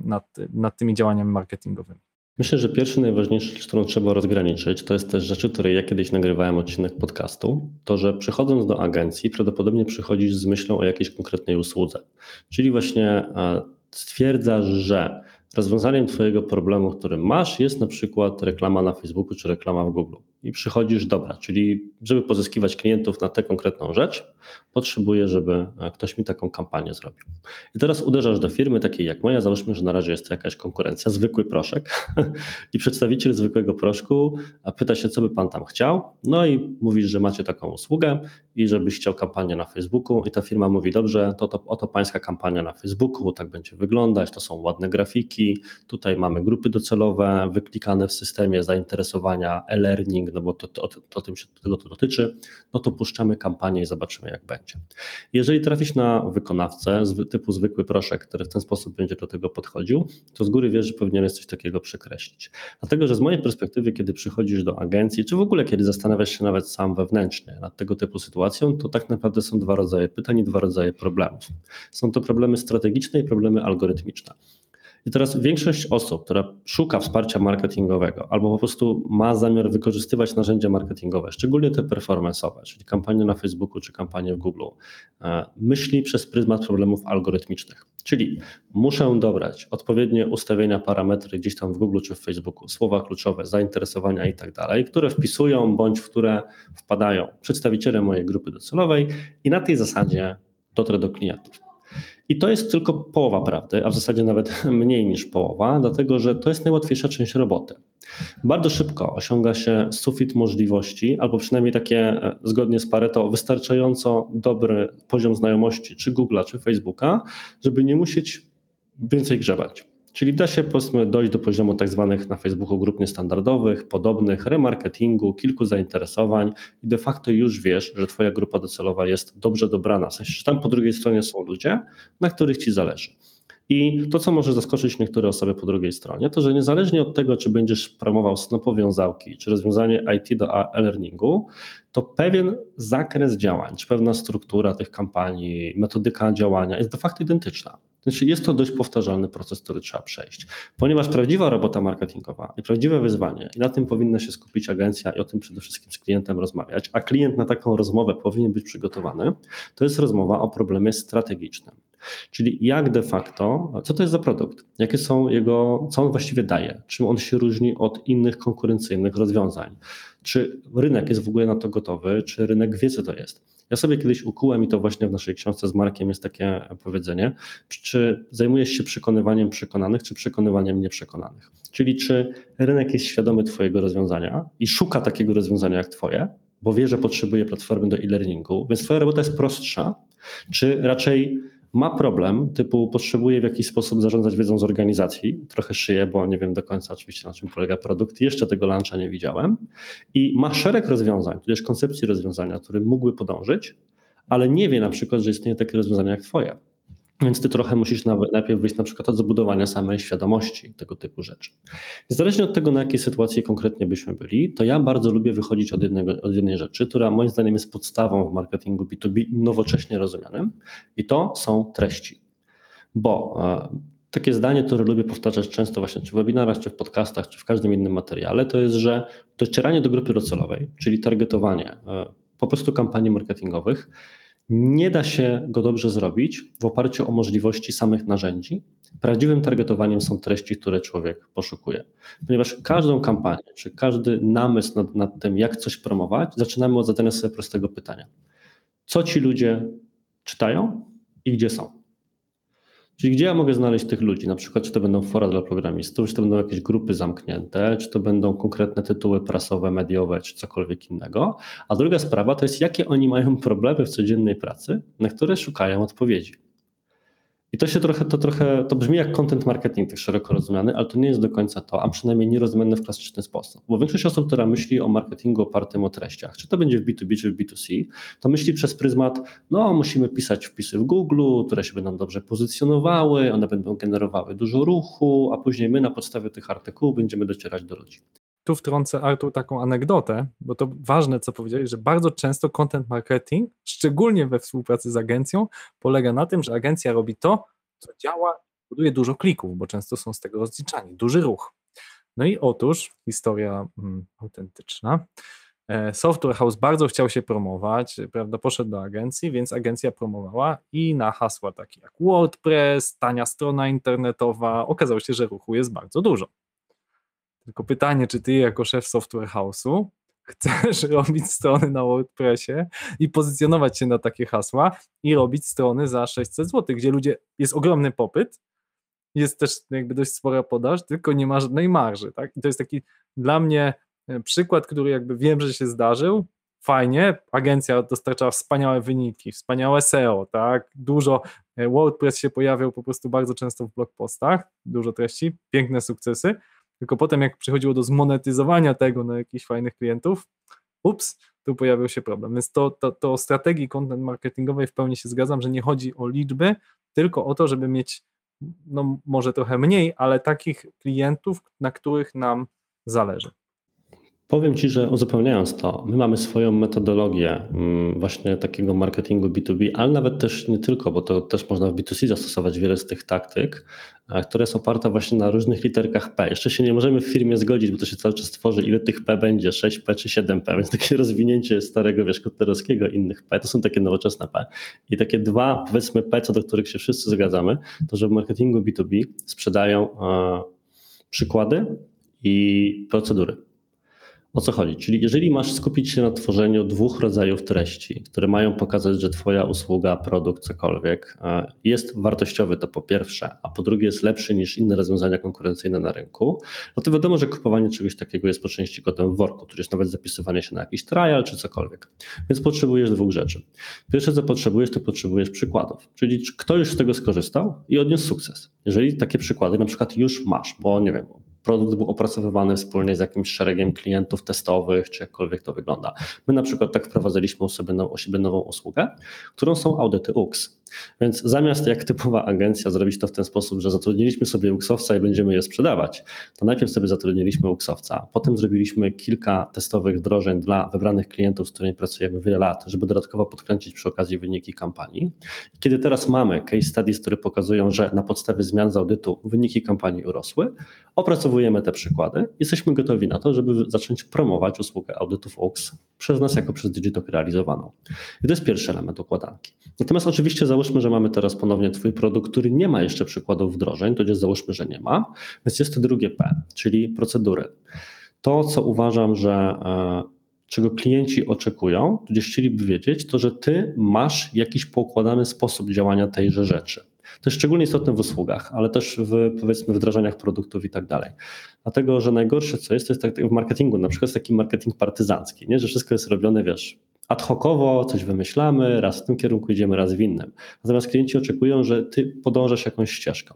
nad, nad tymi działaniami marketingowymi? Myślę, że pierwszy najważniejszy rzecz, którą trzeba rozgraniczyć, to jest też rzeczy, które ja kiedyś nagrywałem odcinek podcastu, to że przychodząc do agencji, prawdopodobnie przychodzisz z myślą o jakiejś konkretnej usłudze. Czyli właśnie stwierdzasz, że rozwiązaniem Twojego problemu, który masz, jest na przykład reklama na Facebooku czy reklama w Google i przychodzisz, dobra, czyli żeby pozyskiwać klientów na tę konkretną rzecz, potrzebuję, żeby e, ktoś mi taką kampanię zrobił. I teraz uderzasz do firmy takiej jak moja, załóżmy, że na razie jest to jakaś konkurencja, zwykły proszek i przedstawiciel zwykłego proszku pyta się, co by pan tam chciał, no i mówisz, że macie taką usługę i żebyś chciał kampanię na Facebooku i ta firma mówi, dobrze, to, to oto pańska kampania na Facebooku, tak będzie wyglądać, to są ładne grafiki, tutaj mamy grupy docelowe wyklikane w systemie zainteresowania, e-learning, no bo to, to, to, to tego to dotyczy, no to puszczamy kampanię i zobaczymy, jak będzie. Jeżeli trafisz na wykonawcę typu zwykły proszek, który w ten sposób będzie do tego podchodził, to z góry wiesz, że powinieneś coś takiego przekreślić. Dlatego, że z mojej perspektywy, kiedy przychodzisz do agencji, czy w ogóle kiedy zastanawiasz się nawet sam wewnętrznie nad tego typu sytuacją, to tak naprawdę są dwa rodzaje pytań i dwa rodzaje problemów. Są to problemy strategiczne i problemy algorytmiczne. I teraz większość osób, która szuka wsparcia marketingowego albo po prostu ma zamiar wykorzystywać narzędzia marketingowe, szczególnie te performance'owe, czyli kampanie na Facebooku czy kampanie w Google, e, myśli przez pryzmat problemów algorytmicznych. Czyli muszę dobrać odpowiednie ustawienia, parametry gdzieś tam w Google czy w Facebooku, słowa kluczowe, zainteresowania i tak dalej, które wpisują bądź w które wpadają przedstawiciele mojej grupy docelowej i na tej zasadzie dotrę do klientów. I to jest tylko połowa prawdy, a w zasadzie nawet mniej niż połowa, dlatego że to jest najłatwiejsza część roboty. Bardzo szybko osiąga się sufit możliwości, albo przynajmniej takie e, zgodnie z Pareto wystarczająco dobry poziom znajomości czy Google'a, czy Facebooka, żeby nie musieć więcej grzebać. Czyli da się powiedzmy dojść do poziomu tak zwanych na Facebooku grup niestandardowych, podobnych, remarketingu, kilku zainteresowań i de facto już wiesz, że twoja grupa docelowa jest dobrze dobrana. W sensie, że tam po drugiej stronie są ludzie, na których ci zależy. I to, co może zaskoczyć niektóre osoby po drugiej stronie, to że niezależnie od tego, czy będziesz promował snopowiązałki, czy rozwiązanie IT do e-learningu, to pewien zakres działań, czy pewna struktura tych kampanii, metodyka działania jest de facto identyczna. Znaczy jest to dość powtarzalny proces, który trzeba przejść, ponieważ prawdziwa robota marketingowa i prawdziwe wyzwanie, i na tym powinna się skupić agencja i o tym przede wszystkim z klientem rozmawiać, a klient na taką rozmowę powinien być przygotowany, to jest rozmowa o problemie strategicznym. Czyli jak de facto, co to jest za produkt, jakie są jego, co on właściwie daje, czym on się różni od innych konkurencyjnych rozwiązań, czy rynek jest w ogóle na to gotowy, czy rynek wie, co to jest. Ja sobie kiedyś ukułem i to właśnie w naszej książce z Markiem jest takie powiedzenie, czy zajmujesz się przekonywaniem przekonanych, czy przekonywaniem nieprzekonanych. Czyli czy rynek jest świadomy Twojego rozwiązania i szuka takiego rozwiązania jak Twoje, bo wie, że potrzebuje platformy do e-learningu, więc Twoja robota jest prostsza, czy raczej ma problem, typu potrzebuje w jakiś sposób zarządzać wiedzą z organizacji, trochę szyję, bo nie wiem do końca oczywiście na czym polega produkt, jeszcze tego launcha nie widziałem. I ma szereg rozwiązań, tudzież koncepcji rozwiązania, które mógłby podążyć, ale nie wie na przykład, że istnieje takie rozwiązania jak twoje. Więc ty trochę musisz najpierw wyjść na przykład od zbudowania samej świadomości tego typu rzeczy. Niezależnie od tego, na jakiej sytuacji konkretnie byśmy byli, to ja bardzo lubię wychodzić od, jednego, od jednej rzeczy, która moim zdaniem jest podstawą w marketingu B2B nowocześnie rozumianym i to są treści. Bo e, takie zdanie, które lubię powtarzać często właśnie czy w webinarach, czy w podcastach, czy w każdym innym materiale, to jest, że docieranie do grupy docelowej, czyli targetowanie e, po prostu kampanii marketingowych, nie da się go dobrze zrobić w oparciu o możliwości samych narzędzi. Prawdziwym targetowaniem są treści, które człowiek poszukuje. Ponieważ każdą kampanię, czy każdy namysł nad, nad tym, jak coś promować, zaczynamy od zadania sobie prostego pytania. Co ci ludzie czytają i gdzie są? Czyli gdzie ja mogę znaleźć tych ludzi? Na przykład, czy to będą fora dla programistów, czy to będą jakieś grupy zamknięte, czy to będą konkretne tytuły prasowe, mediowe, czy cokolwiek innego. A druga sprawa to jest, jakie oni mają problemy w codziennej pracy, na które szukają odpowiedzi. I to się trochę, to trochę, to brzmi jak content marketing, tak szeroko rozumiany, ale to nie jest do końca to, a przynajmniej nie rozumiane w klasyczny sposób. Bo większość osób, która myśli o marketingu opartym o treściach, czy to będzie w B2B, czy w B2C, to myśli przez pryzmat, no musimy pisać wpisy w Google, które się będą dobrze pozycjonowały, one będą generowały dużo ruchu, a później my na podstawie tych artykułów będziemy docierać do ludzi tu wtrącę Artur taką anegdotę, bo to ważne, co powiedziałeś, że bardzo często content marketing, szczególnie we współpracy z agencją, polega na tym, że agencja robi to, co działa, buduje dużo klików, bo często są z tego rozliczani, duży ruch. No i otóż, historia hmm, autentyczna, e, Software House bardzo chciał się promować, prawda, poszedł do agencji, więc agencja promowała i na hasła takie jak WordPress, tania strona internetowa, okazało się, że ruchu jest bardzo dużo. Tylko pytanie, czy ty jako szef software house'u chcesz robić strony na WordPressie i pozycjonować się na takie hasła i robić strony za 600 zł, gdzie ludzie, jest ogromny popyt, jest też jakby dość spora podaż, tylko nie ma żadnej marży, tak? I to jest taki dla mnie e, przykład, który jakby wiem, że się zdarzył, fajnie, agencja dostarczała wspaniałe wyniki, wspaniałe SEO, tak, dużo, e, WordPress się pojawiał po prostu bardzo często w blogpostach, dużo treści, piękne sukcesy, tylko potem, jak przychodziło do zmonetyzowania tego na jakichś fajnych klientów, ups, tu pojawił się problem. Więc to, to, to o strategii content marketingowej w pełni się zgadzam, że nie chodzi o liczby, tylko o to, żeby mieć, no może trochę mniej, ale takich klientów, na których nam zależy. Powiem Ci, że uzupełniając to, my mamy swoją metodologię mm, właśnie takiego marketingu B2B, ale nawet też nie tylko, bo to też można w B2C zastosować wiele z tych taktyk, e, która jest oparta właśnie na różnych literkach P. Jeszcze się nie możemy w firmie zgodzić, bo to się cały czas tworzy, ile tych P będzie, 6P czy 7P, więc takie rozwinięcie starego, wiesz, kotlerowskiego innych P, to są takie nowoczesne P. I takie dwa, powiedzmy P, co do których się wszyscy zgadzamy, to że w marketingu B2B sprzedają e, przykłady i procedury. O co chodzi? Czyli jeżeli masz skupić się na tworzeniu dwóch rodzajów treści, które mają pokazać, że Twoja usługa, produkt, cokolwiek e, jest wartościowy, to po pierwsze, a po drugie jest lepszy niż inne rozwiązania konkurencyjne na rynku, no to wiadomo, że kupowanie czegoś takiego jest po części kotem w worku, tudzież nawet zapisywanie się na jakiś trial czy cokolwiek. Więc potrzebujesz dwóch rzeczy. Pierwsze, co potrzebujesz, to potrzebujesz przykładów, czyli kto już z tego skorzystał i odniósł sukces. Jeżeli takie przykłady na przykład już masz, bo nie wiem, produkt był opracowywany wspólnie z jakimś szeregiem klientów testowych, czy jakkolwiek to wygląda. My na przykład tak wprowadziliśmy u siebie, u siebie nową usługę, którą są audyty UX. Więc zamiast jak typowa agencja zrobić to w ten sposób, że zatrudniliśmy sobie uksowca i będziemy je sprzedawać, to najpierw sobie zatrudniliśmy uksowca, potem zrobiliśmy kilka testowych wdrożeń dla wybranych klientów, z którymi pracujemy wiele lat, żeby dodatkowo podkręcić przy okazji wyniki kampanii. Kiedy teraz mamy case studies, które pokazują, że na podstawie zmian z audytu wyniki kampanii urosły, opracowujemy te przykłady, jesteśmy gotowi na to, żeby zacząć promować usługę audytów UX przez nas jako przez Digitalk realizowaną. I to jest pierwszy element układanki. Natomiast oczywiście załóżmy, że mamy teraz ponownie Twój produkt, który nie ma jeszcze przykładów wdrożeń, to jest załóżmy, że nie ma, więc jest to drugie P, czyli procedury. To, co uważam, że e, czego klienci oczekują, gdzieś chcieliby wiedzieć, to że Ty masz jakiś poukładany sposób działania tejże rzeczy. To jest szczególnie istotne w usługach, ale też w powiedzmy wdrażaniach produktów i tak dalej. Dlatego, że najgorsze co jest, to jest tak w marketingu, na przykład jest taki marketing partyzancki, nie? że wszystko jest robione, wiesz, ad hocowo coś wymyślamy, raz w tym kierunku idziemy, raz w innym. Natomiast klienci oczekują, że ty podążasz jakąś ścieżką.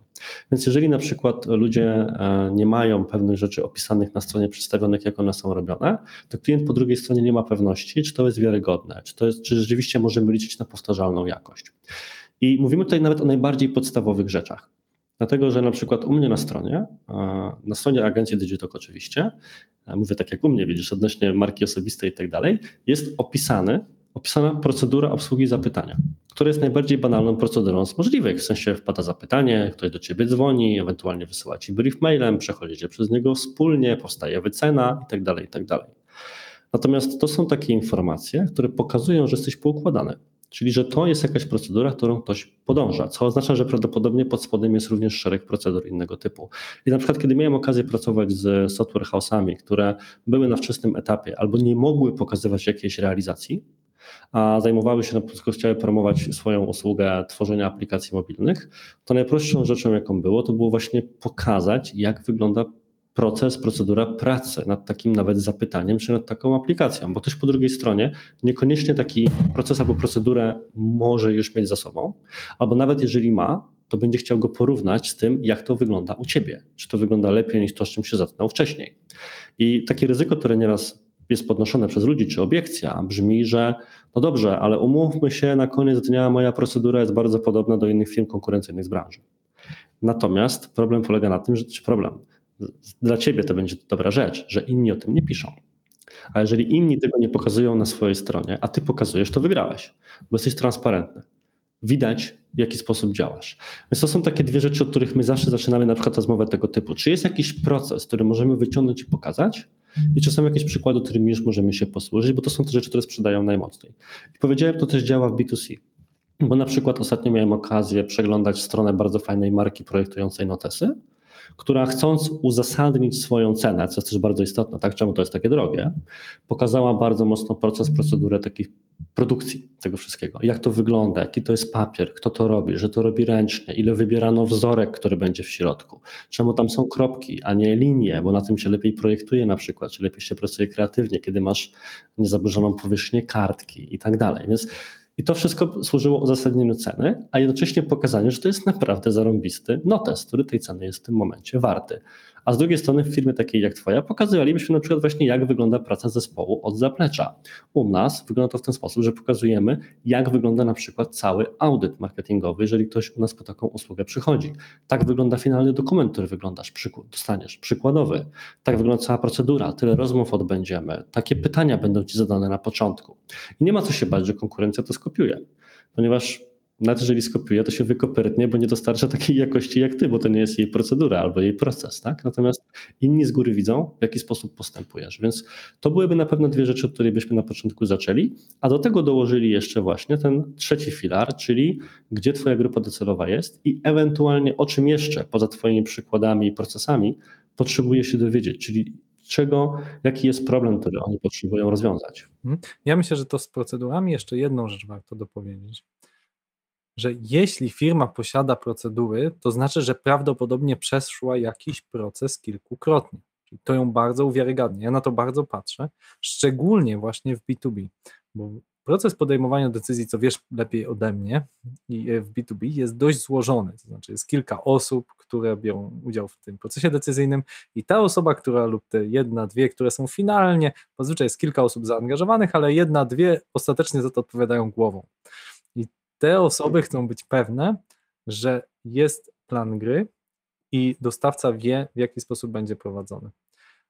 Więc jeżeli na przykład ludzie e, nie mają pewnych rzeczy opisanych na stronie przedstawionych, jak one są robione, to klient po drugiej stronie nie ma pewności, czy to jest wiarygodne, czy, to jest, czy rzeczywiście możemy liczyć na powtarzalną jakość. I mówimy tutaj nawet o najbardziej podstawowych rzeczach. Dlatego, że na przykład u mnie na stronie, na stronie agencji Digitalk oczywiście, mówię tak jak u mnie, widzisz, odnośnie marki osobistej i tak dalej, jest opisany, opisana procedura obsługi zapytania, która jest najbardziej banalną procedurą z możliwych. W sensie wpada zapytanie, ktoś do ciebie dzwoni, ewentualnie wysyła ci brief mailem, przechodzicie przez niego wspólnie, powstaje wycena i tak dalej, i tak dalej. Natomiast to są takie informacje, które pokazują, że jesteś poukładany. Czyli, że to jest jakaś procedura, którą ktoś podąża, co oznacza, że prawdopodobnie pod spodem jest również szereg procedur innego typu. I na przykład, kiedy miałem okazję pracować z software house'ami, które były na wczesnym etapie albo nie mogły pokazywać jakiejś realizacji, a zajmowały się, na przykład chciały promować swoją usługę tworzenia aplikacji mobilnych, to najprostszą rzeczą, jaką było, to było właśnie pokazać, jak wygląda proces, procedura pracy nad takim nawet zapytaniem, czy nad taką aplikacją, bo też po drugiej stronie niekoniecznie taki proces albo procedurę może już mieć za sobą, albo nawet jeżeli ma, to będzie chciał go porównać z tym, jak to wygląda u ciebie. Czy to wygląda lepiej niż to, z czym się zatknął wcześniej. I takie ryzyko, które nieraz jest podnoszone przez ludzi, czy obiekcja brzmi, że no dobrze, ale umówmy się, na koniec dnia moja procedura jest bardzo podobna do innych firm konkurencyjnych z branży. Natomiast problem polega na tym, że czy problem, dla ciebie to będzie dobra rzecz, że inni o tym nie piszą. A jeżeli inni tego nie pokazują na swojej stronie, a ty pokazujesz, to wygrałeś, bo jesteś transparentny. Widać, w jaki sposób działasz. Więc to są takie dwie rzeczy, od których my zawsze zaczynamy na przykład rozmowę tego typu. Czy jest jakiś proces, który możemy wyciągnąć i pokazać? I czy są jakieś przykłady, którymi już możemy się posłużyć, bo to są te rzeczy, które sprzedają najmocniej. I powiedziałem, to też działa w B2C. Bo na przykład ostatnio miałem okazję przeglądać stronę bardzo fajnej marki projektującej notesy która chcąc uzasadnić swoją cenę, co jest też bardzo istotne, tak, czemu to jest takie drogie, pokazała bardzo mocno proces, procedurę takich produkcji tego wszystkiego. Jak to wygląda, jaki to jest papier, kto to robi, że to robi ręcznie, ile wybierano wzorek, który będzie w środku, czemu tam są kropki, a nie linie, bo na tym się lepiej projektuje na przykład, czy lepiej się pracuje kreatywnie, kiedy masz niezaburzoną powierzchnię kartki i tak dalej. Więc i to wszystko służyło uzasadnieniu ceny, a jednocześnie pokazaniu, że to jest naprawdę zarąbisty notes, który tej ceny jest w tym momencie warty. A z drugiej strony w firmie takiej jak Twoja pokazywalibyśmy na przykład właśnie jak wygląda praca zespołu od zaplecza. U nas wygląda to w ten sposób, że pokazujemy jak wygląda na przykład cały audyt marketingowy, jeżeli ktoś u nas po taką usługę przychodzi. Tak wygląda finalny dokument, który wyglądasz, dostaniesz, przykładowy. Tak wygląda cała procedura, tyle rozmów odbędziemy, takie pytania będą Ci zadane na początku. I nie ma co się bać, że konkurencja to skopiuje, ponieważ nawet jeżeli skopiuje, to się wykopertnie, bo nie dostarcza takiej jakości jak ty, bo to nie jest jej procedura albo jej proces, tak? Natomiast inni z góry widzą, w jaki sposób postępujesz. Więc to byłyby na pewno dwie rzeczy, od której byśmy na początku zaczęli, a do tego dołożyli jeszcze właśnie ten trzeci filar, czyli gdzie twoja grupa docelowa jest i ewentualnie o czym jeszcze, poza twoimi przykładami i procesami, potrzebuje się dowiedzieć, czyli czego, jaki jest problem, który oni potrzebują rozwiązać. Mhm. Ja myślę, że to z procedurami jeszcze jedną rzecz warto dopowiedzieć że jeśli firma posiada procedury, to znaczy, że prawdopodobnie przeszła jakiś proces kilkukrotnie. To ją bardzo uwiarygadnia. Ja na to bardzo patrzę, szczególnie właśnie w B2B, bo proces podejmowania decyzji, co wiesz lepiej ode mnie, i w B2B jest dość złożony. To znaczy, jest kilka osób, które biorą udział w tym procesie decyzyjnym, i ta osoba, która lub te jedna, dwie, które są finalnie, zazwyczaj jest kilka osób zaangażowanych, ale jedna, dwie ostatecznie za to odpowiadają głową te osoby chcą być pewne, że jest plan gry i dostawca wie, w jaki sposób będzie prowadzony.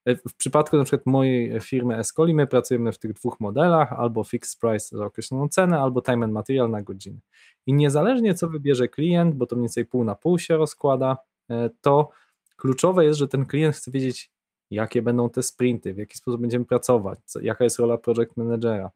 E, w przypadku na przykład mojej firmy Escoli my pracujemy w tych dwóch modelach, albo fixed price za określoną cenę, albo time and material na godzinę. I niezależnie co wybierze klient, bo to mniej więcej pół na pół się rozkłada, e, to kluczowe jest, że ten klient chce wiedzieć, jakie będą te sprinty, w jaki sposób będziemy pracować, co, jaka jest rola project managera,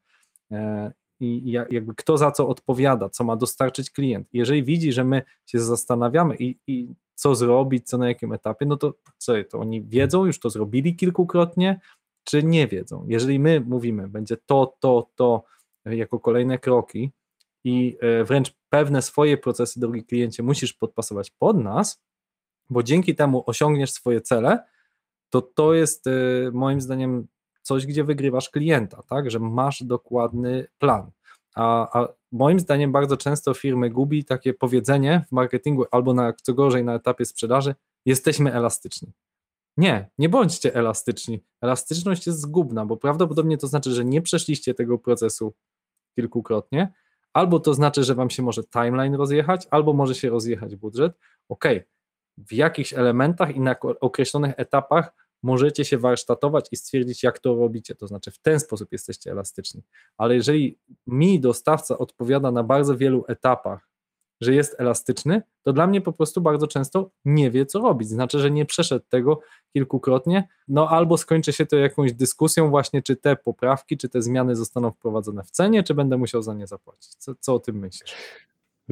e, i jakby kto za co odpowiada, co ma dostarczyć klient. Jeżeli widzi, że my się zastanawiamy i, i co zrobić, co na jakim etapie, no to co, to oni wiedzą, już to zrobili kilkukrotnie, czy nie wiedzą. Jeżeli my mówimy, będzie to, to, to jako kolejne kroki i e, wręcz pewne swoje procesy, drogi kliencie, musisz podpasować pod nas, bo dzięki temu osiągniesz swoje cele, to to jest e, moim zdaniem coś, gdzie wygrywasz klienta, tak, że masz dokładny plan. A, a, moim zdaniem bardzo często firmy gubi takie powiedzenie w marketingu albo na, co gorzej na etapie sprzedaży, jesteśmy elastyczni. Nie, nie bądźcie elastyczni. Elastyczność jest zgubna, bo prawdopodobnie to znaczy, że nie przeszliście tego procesu kilkukrotnie, albo to znaczy, że wam się może timeline rozjechać, albo może się rozjechać budżet. Ok, w jakichś elementach i na określonych etapach możecie się warsztatować i stwierdzić, jak to robicie, to znaczy w ten sposób jesteście elastyczni. Ale jeżeli mi dostawca odpowiada na bardzo wielu etapach, że jest elastyczny, to dla mnie po prostu bardzo często nie wie, co robić. Znaczy, że nie przeszedł tego kilkukrotnie, no albo skończy się to jakąś dyskusją właśnie, czy te poprawki, czy te zmiany zostaną wprowadzone w cenie, czy będę musiał za nie zapłacić. Co, co o tym myślisz?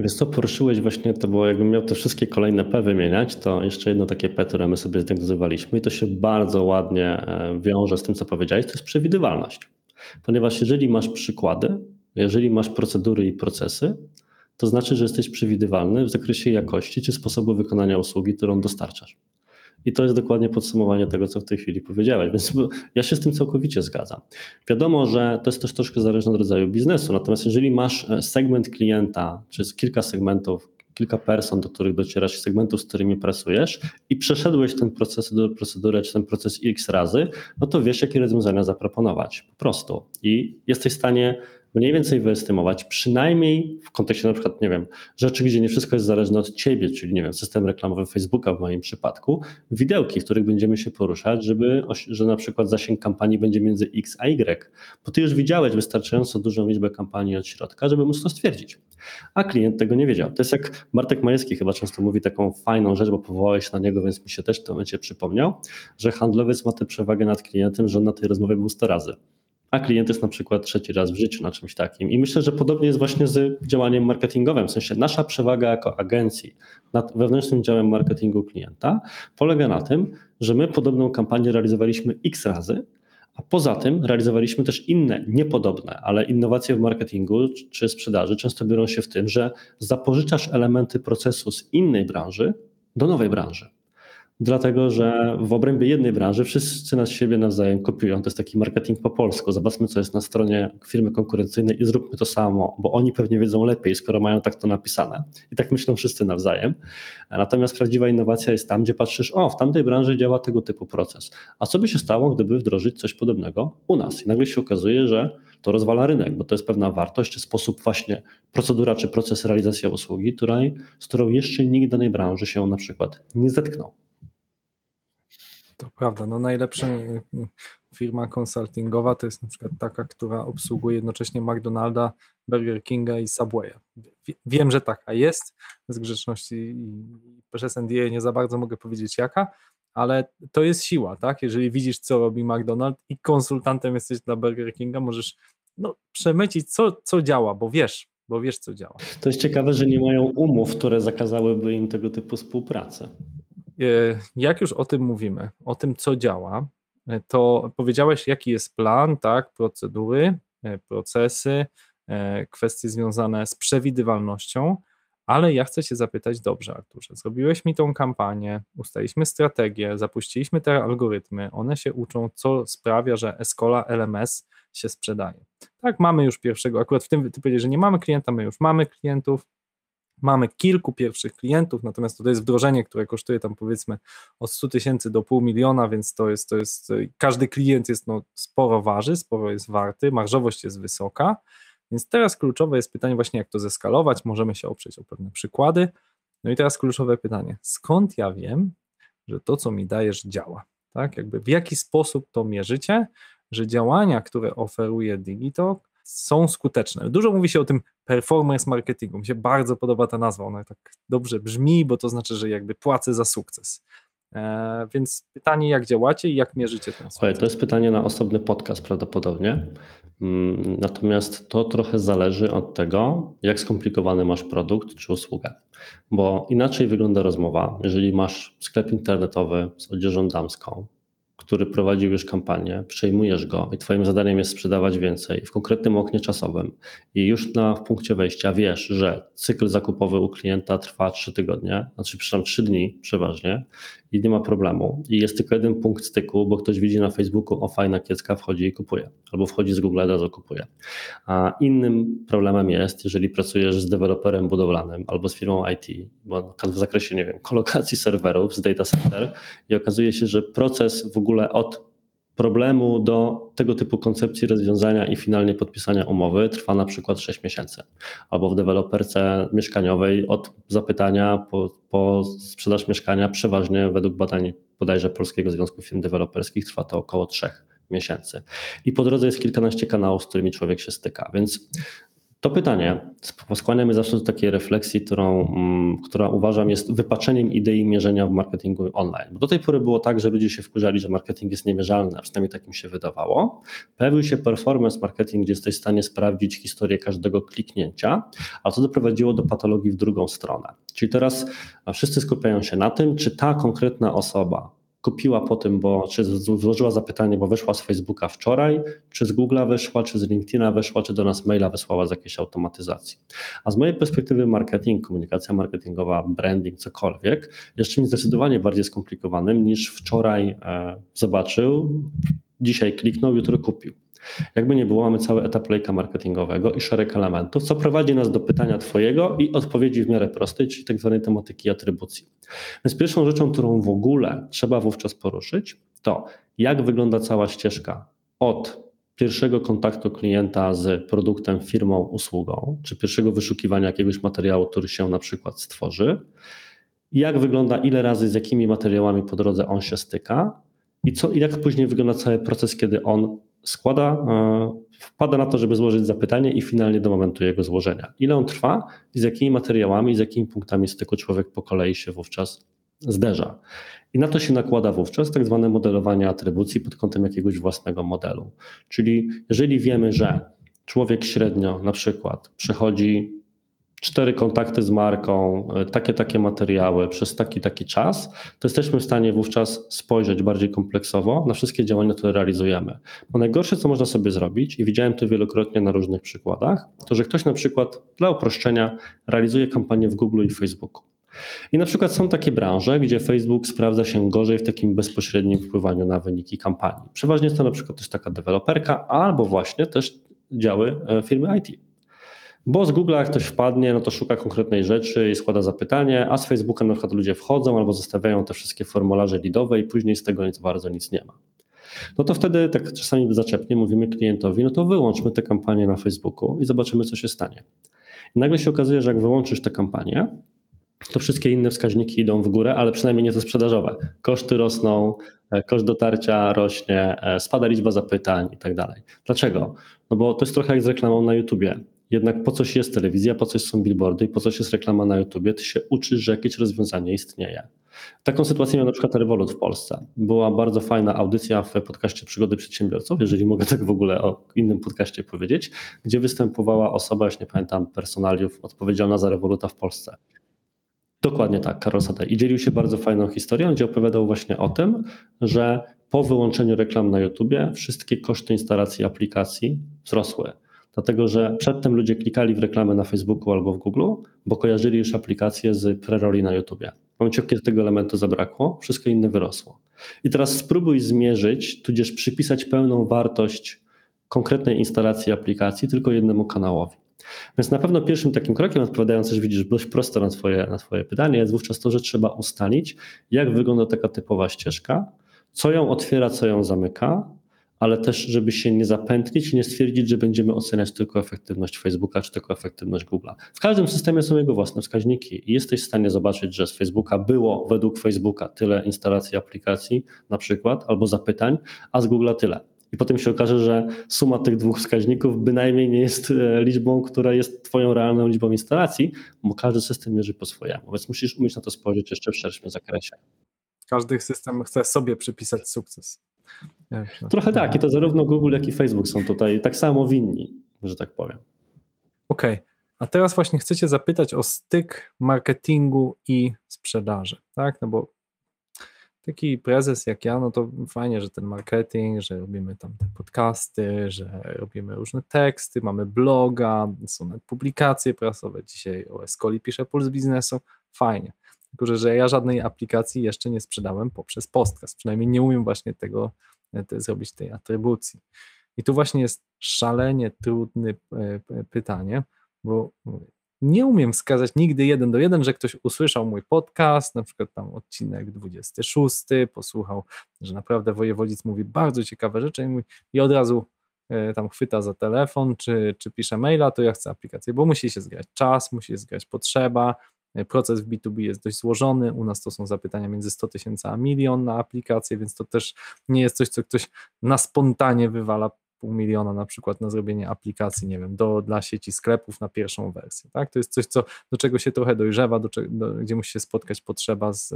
Więc co poruszyłeś właśnie, to było jakbym miał te wszystkie kolejne P wymieniać, to jeszcze jedno takie P, które my sobie zdiagnozowaliśmy i to się bardzo ładnie e, wiąże z tym, co powiedziałeś, to jest przewidywalność. Ponieważ jeżeli masz przykłady, jeżeli masz procedury i procesy, to znaczy, że jesteś przewidywalny w zakresie jakości czy sposobu wykonania usługi, którą dostarczasz. I to jest dokładnie podsumowanie tego, co w tej chwili powiedziałeś. Więc ja się z tym całkowicie zgadzam. Wiadomo, że to jest też troszkę zależne od rodzaju biznesu. Natomiast jeżeli masz e, segment klienta, czy kilka segmentów, kilka person, do których docierasz, segmentów, z którymi pracujesz i przeszedłeś ten proces, procedurę, czy ten proces x razy, no to wiesz, jakie rozwiązania zaproponować. Po prostu. I jesteś w stanie mniej więcej wyestymować, przynajmniej w kontekście na przykład, nie wiem, rzeczy, gdzie nie wszystko jest zależne od ciebie, czyli nie wiem, system reklamowy Facebooka w moim przypadku, widełki, w których będziemy się poruszać, żeby, że na przykład zasięg kampanii będzie między X a Y, bo ty już widziałeś wystarczająco dużą liczbę kampanii od środka, żeby móc to stwierdzić. A klient tego nie wiedział. To jest jak Bartek Majewski chyba często mówi taką fajną rzecz, bo powołałeś na niego, więc mi się też w tym momencie przypomniał, że handlowiec ma tę przewagę nad klientem, że on na tej rozmowie był 100 razy a klient jest na przykład trzeci raz w życiu na czymś takim. I myślę, że podobnie jest właśnie z działaniem marketingowym. W sensie nasza przewaga jako agencji nad wewnętrznym działem marketingu klienta polega na tym, że my podobną kampanię realizowaliśmy x razy, a poza tym realizowaliśmy też inne, niepodobne, ale innowacje w marketingu czy sprzedaży często biorą się w tym, że zapożyczasz elementy procesu z innej branży do nowej branży. Dlatego, że w obrębie jednej branży wszyscy na siebie nawzajem kopiują. To jest taki marketing po polsku. Zobaczmy, co jest na stronie firmy konkurencyjnej i zróbmy to samo, bo oni pewnie wiedzą lepiej, skoro mają tak to napisane. I tak myślą wszyscy nawzajem. Natomiast prawdziwa innowacja jest tam, gdzie patrzysz, o, w tamtej branży działa tego typu proces. A co by się stało, gdyby wdrożyć coś podobnego u nas? I nagle się okazuje, że to rozwala rynek, bo to jest pewna wartość, czy sposób właśnie procedura, czy proces realizacji usługi, której, z którą jeszcze nikt danej branży się na przykład nie zetknął. To prawda. No najlepsza y, y, firma konsultingowa to jest na przykład taka, która obsługuje jednocześnie McDonalda, Burger Kinga i Subwaya. Wiem, że taka jest. Z grzeczności i przez NDA nie za bardzo mogę powiedzieć jaka, ale to jest siła, tak? Jeżeli widzisz, co robi McDonald's i konsultantem jesteś dla Burger Kinga, możesz no, przemycić, co, co działa, bo wiesz, bo wiesz, co działa. To jest ciekawe, że nie mają umów, które zakazałyby im tego typu współpracy. E, jak już o tym mówimy, o tym, co działa, e, to powiedziałeś, jaki jest plan, tak, procedury, e, procesy, kwestie związane z przewidywalnością, ale ja chcę Cię zapytać, dobrze, Arturze, zrobiłeś mi tą kampanię, ustaliśmy strategię, zapuściliśmy te algorytmy, one się uczą, co sprawia, że Escola LMS się sprzedaje. Tak, mamy już pierwszego, akurat w tym ty powiedziałeś, że nie mamy klienta, my już mamy klientów, mamy kilku pierwszych klientów, natomiast to jest wdrożenie, które kosztuje tam powiedzmy od 100 tysięcy do pół miliona, więc to jest, to jest, każdy klient jest no, sporo waży, sporo jest warty, marżowość jest wysoka, więc teraz kluczowe jest pytanie właśnie jak to zeskalować, możemy się oprzeć o pewne przykłady, no i teraz kluczowe pytanie, skąd ja wiem, że to co mi dajesz działa, tak, jakby w jaki sposób to mierzycie, że działania, które oferuje Digitalk są skuteczne. Dużo mówi się o tym performance marketingu. Mi się bardzo podoba ta nazwa, ona tak dobrze brzmi, bo to znaczy, że jakby płacę za sukces. E, więc pytanie, jak działacie i jak mierzycie ten sukces? To jest pytanie na osobny podcast prawdopodobnie. Mm, natomiast to trochę zależy od tego, jak skomplikowany masz produkt czy usługę. Bo inaczej wygląda rozmowa, jeżeli masz sklep internetowy z odzieżą damską, który prowadził już kampanię, przejmujesz go i Twoim zadaniem jest sprzedawać więcej w konkretnym oknie czasowym. I już na w punkcie wejścia wiesz, że cykl zakupowy u klienta trwa 3 tygodnie, znaczy przepraszam 3 dni przeważnie i nie ma problemu. I jest tylko jeden punkt styku, bo ktoś widzi na Facebooku, o fajna kiecka, wchodzi i kupuje, albo wchodzi z Google, razu kupuje. A innym problemem jest, jeżeli pracujesz z deweloperem budowlanym albo z firmą IT, bo w zakresie, nie wiem, kolokacji serwerów z data center i okazuje się, że proces w ogóle od problemu do tego typu koncepcji rozwiązania i finalnie podpisania umowy trwa na przykład 6 miesięcy. Albo w deweloperce mieszkaniowej od zapytania po, po sprzedaż mieszkania przeważnie według badań bodajże Polskiego Związku Firm Deweloperskich trwa to około 3 miesięcy. I po drodze jest kilkanaście kanałów, z którymi człowiek się styka. Więc to pytanie skłania mnie zawsze do takiej refleksji, którą, mm, która uważam jest wypaczeniem idei mierzenia w marketingu online. Bo do tej pory było tak, że ludzie się wkurzali, że marketing jest niemierzalny, a przynajmniej tak im się wydawało. Pojawił się performance marketing, gdzie jesteś w stanie sprawdzić historię każdego kliknięcia, a to doprowadziło do patologii w drugą stronę. Czyli teraz wszyscy skupiają się na tym, czy ta konkretna osoba kupiła po tym, bo czy złożyła zapytanie, bo wyszła z Facebooka wczoraj, czy z Google'a wyszła, czy z LinkedIna wyszła, czy do nas maila wysłała z jakiejś automatyzacji. A z mojej perspektywy marketing, komunikacja marketingowa, branding, cokolwiek, jest czymś zdecydowanie bardziej skomplikowanym niż wczoraj e, zobaczył, dzisiaj kliknął, jutro kupił. Jakby nie było, mamy cały etap lejka marketingowego i szereg elementów, co prowadzi nas do pytania Twojego i odpowiedzi w miarę prostej, czyli tak zwanej tematyki atrybucji. Więc pierwszą rzeczą, którą w ogóle trzeba wówczas poruszyć, to jak wygląda cała ścieżka od pierwszego kontaktu klienta z produktem, firmą, usługą, czy pierwszego wyszukiwania jakiegoś materiału, który się na przykład stworzy, jak wygląda, ile razy z jakimi materiałami po drodze on się styka i, co, i jak później wygląda cały proces, kiedy on składa, e, wpada na to, żeby złożyć zapytanie i finalnie do momentu jego złożenia. Ile on trwa i z jakimi materiałami, z jakimi punktami styku człowiek po kolei się wówczas zderza. I na to się nakłada wówczas tak zwane modelowanie atrybucji pod kątem jakiegoś własnego modelu. Czyli jeżeli wiemy, że człowiek średnio na przykład przechodzi cztery kontakty z marką, e, takie, takie materiały przez taki, taki czas, to jesteśmy w stanie wówczas spojrzeć bardziej kompleksowo na wszystkie działania, które realizujemy. Bo najgorsze, co można sobie zrobić, i widziałem to wielokrotnie na różnych przykładach, to że ktoś na przykład dla uproszczenia realizuje kampanię w Google i Facebooku. I na przykład są takie branże, gdzie Facebook sprawdza się gorzej w takim bezpośrednim wpływaniu na wyniki kampanii. Przeważnie jest to na przykład też taka deweloperka albo właśnie też działy e, firmy IT. Bo z Google jak ktoś wpadnie, no to szuka konkretnej rzeczy i składa zapytanie, a z Facebooka na przykład ludzie wchodzą albo zostawiają te wszystkie formularze lidowe i później z tego nic bardzo nic nie ma. No to wtedy tak czasami zaczepnie mówimy klientowi, no to wyłączmy te kampanie na Facebooku i zobaczymy, co się stanie. I nagle się okazuje, że jak wyłączysz tę kampanię, to wszystkie inne wskaźniki idą w górę, ale przynajmniej nie te sprzedażowe. Koszty rosną, e, koszt dotarcia rośnie, e, spada liczba zapytań i tak dalej. Dlaczego? No bo to jest trochę jak z reklamą na YouTubie. Jednak po coś jest telewizja, po coś są billboardy i po coś jest reklama na YouTubie, ty się uczysz, że jakieś rozwiązanie istnieje. Taką sytuację miał na przykład Revolut w Polsce. Była bardzo fajna audycja w podcaście Przygody Przedsiębiorców, jeżeli mogę tak w ogóle o innym podcaście powiedzieć, gdzie występowała osoba, już nie pamiętam personaliów, odpowiedzialna za Revoluta w Polsce. Dokładnie tak, Karol Sadej. I dzielił się bardzo fajną historią, gdzie opowiadał właśnie o tym, że po wyłączeniu reklam na YouTubie wszystkie koszty instalacji aplikacji wzrosły. Dlatego, że przedtem ludzie klikali w reklamy na Facebooku albo w Google, bo kojarzyli już aplikacje z preroli na YouTubie. W momencie, kiedy tego elementu zabrakło, wszystko inne wyrosło. I teraz spróbuj zmierzyć, tudzież przypisać pełną wartość konkretnej instalacji aplikacji tylko jednemu kanałowi. Więc na pewno pierwszym takim krokiem, odpowiadając też widzisz dość prosto na twoje, na twoje pytanie, jest wówczas to, że trzeba ustalić, jak wygląda taka typowa ścieżka, co ją otwiera, co ją zamyka, ale też, żeby się nie zapętlić i nie stwierdzić, że będziemy oceniać tylko efektywność Facebooka czy tylko efektywność Google'a. W każdym systemie są jego własne wskaźniki i jesteś w stanie zobaczyć, że z Facebooka było według Facebooka tyle instalacji aplikacji na przykład albo zapytań, a z Google'a tyle. I potem się okaże, że suma tych dwóch wskaźników bynajmniej nie jest e, liczbą, która jest Twoją realną liczbą instalacji, bo każdy system mierzy po swojemu. Więc musisz umieć na to spojrzeć jeszcze w szerszym zakresie. Każdy system chce sobie przypisać sukces. Trochę tak, i to zarówno Google, jak i Facebook są tutaj tak samo winni, że tak powiem. Okej, okay. a teraz właśnie chcecie zapytać o styk marketingu i sprzedaży, tak? No bo taki prezes jak ja, no to fajnie, że ten marketing, że robimy tam te podcasty, że robimy różne teksty, mamy bloga, są publikacje prasowe. Dzisiaj o Escoli pisze Puls Biznesu, fajnie. Tylko, że ja żadnej aplikacji jeszcze nie sprzedałem poprzez podcast, przynajmniej nie umiem właśnie tego te, zrobić tej atrybucji. I tu właśnie jest szalenie trudne pytanie, bo nie umiem wskazać nigdy jeden do jeden, że ktoś usłyszał mój podcast, na przykład tam odcinek 26, posłuchał, że naprawdę wojewodzic mówi bardzo ciekawe rzeczy i, mówi, i od razu e, tam chwyta za telefon, czy, czy pisze maila, to ja chcę aplikację, bo musi się zgrać czas, musi się zgrać potrzeba, e, proces w B2B jest dość złożony, u nas to są zapytania między 100 tysięcy a milion na aplikację, więc to też nie jest coś, co ktoś na spontanie wywala pół miliona na przykład na zrobienie aplikacji, nie wiem, do, dla sieci sklepów na pierwszą wersję, tak? To jest coś, co, do czego się trochę dojrzewa, do, do, gdzie musi się spotkać potrzeba z,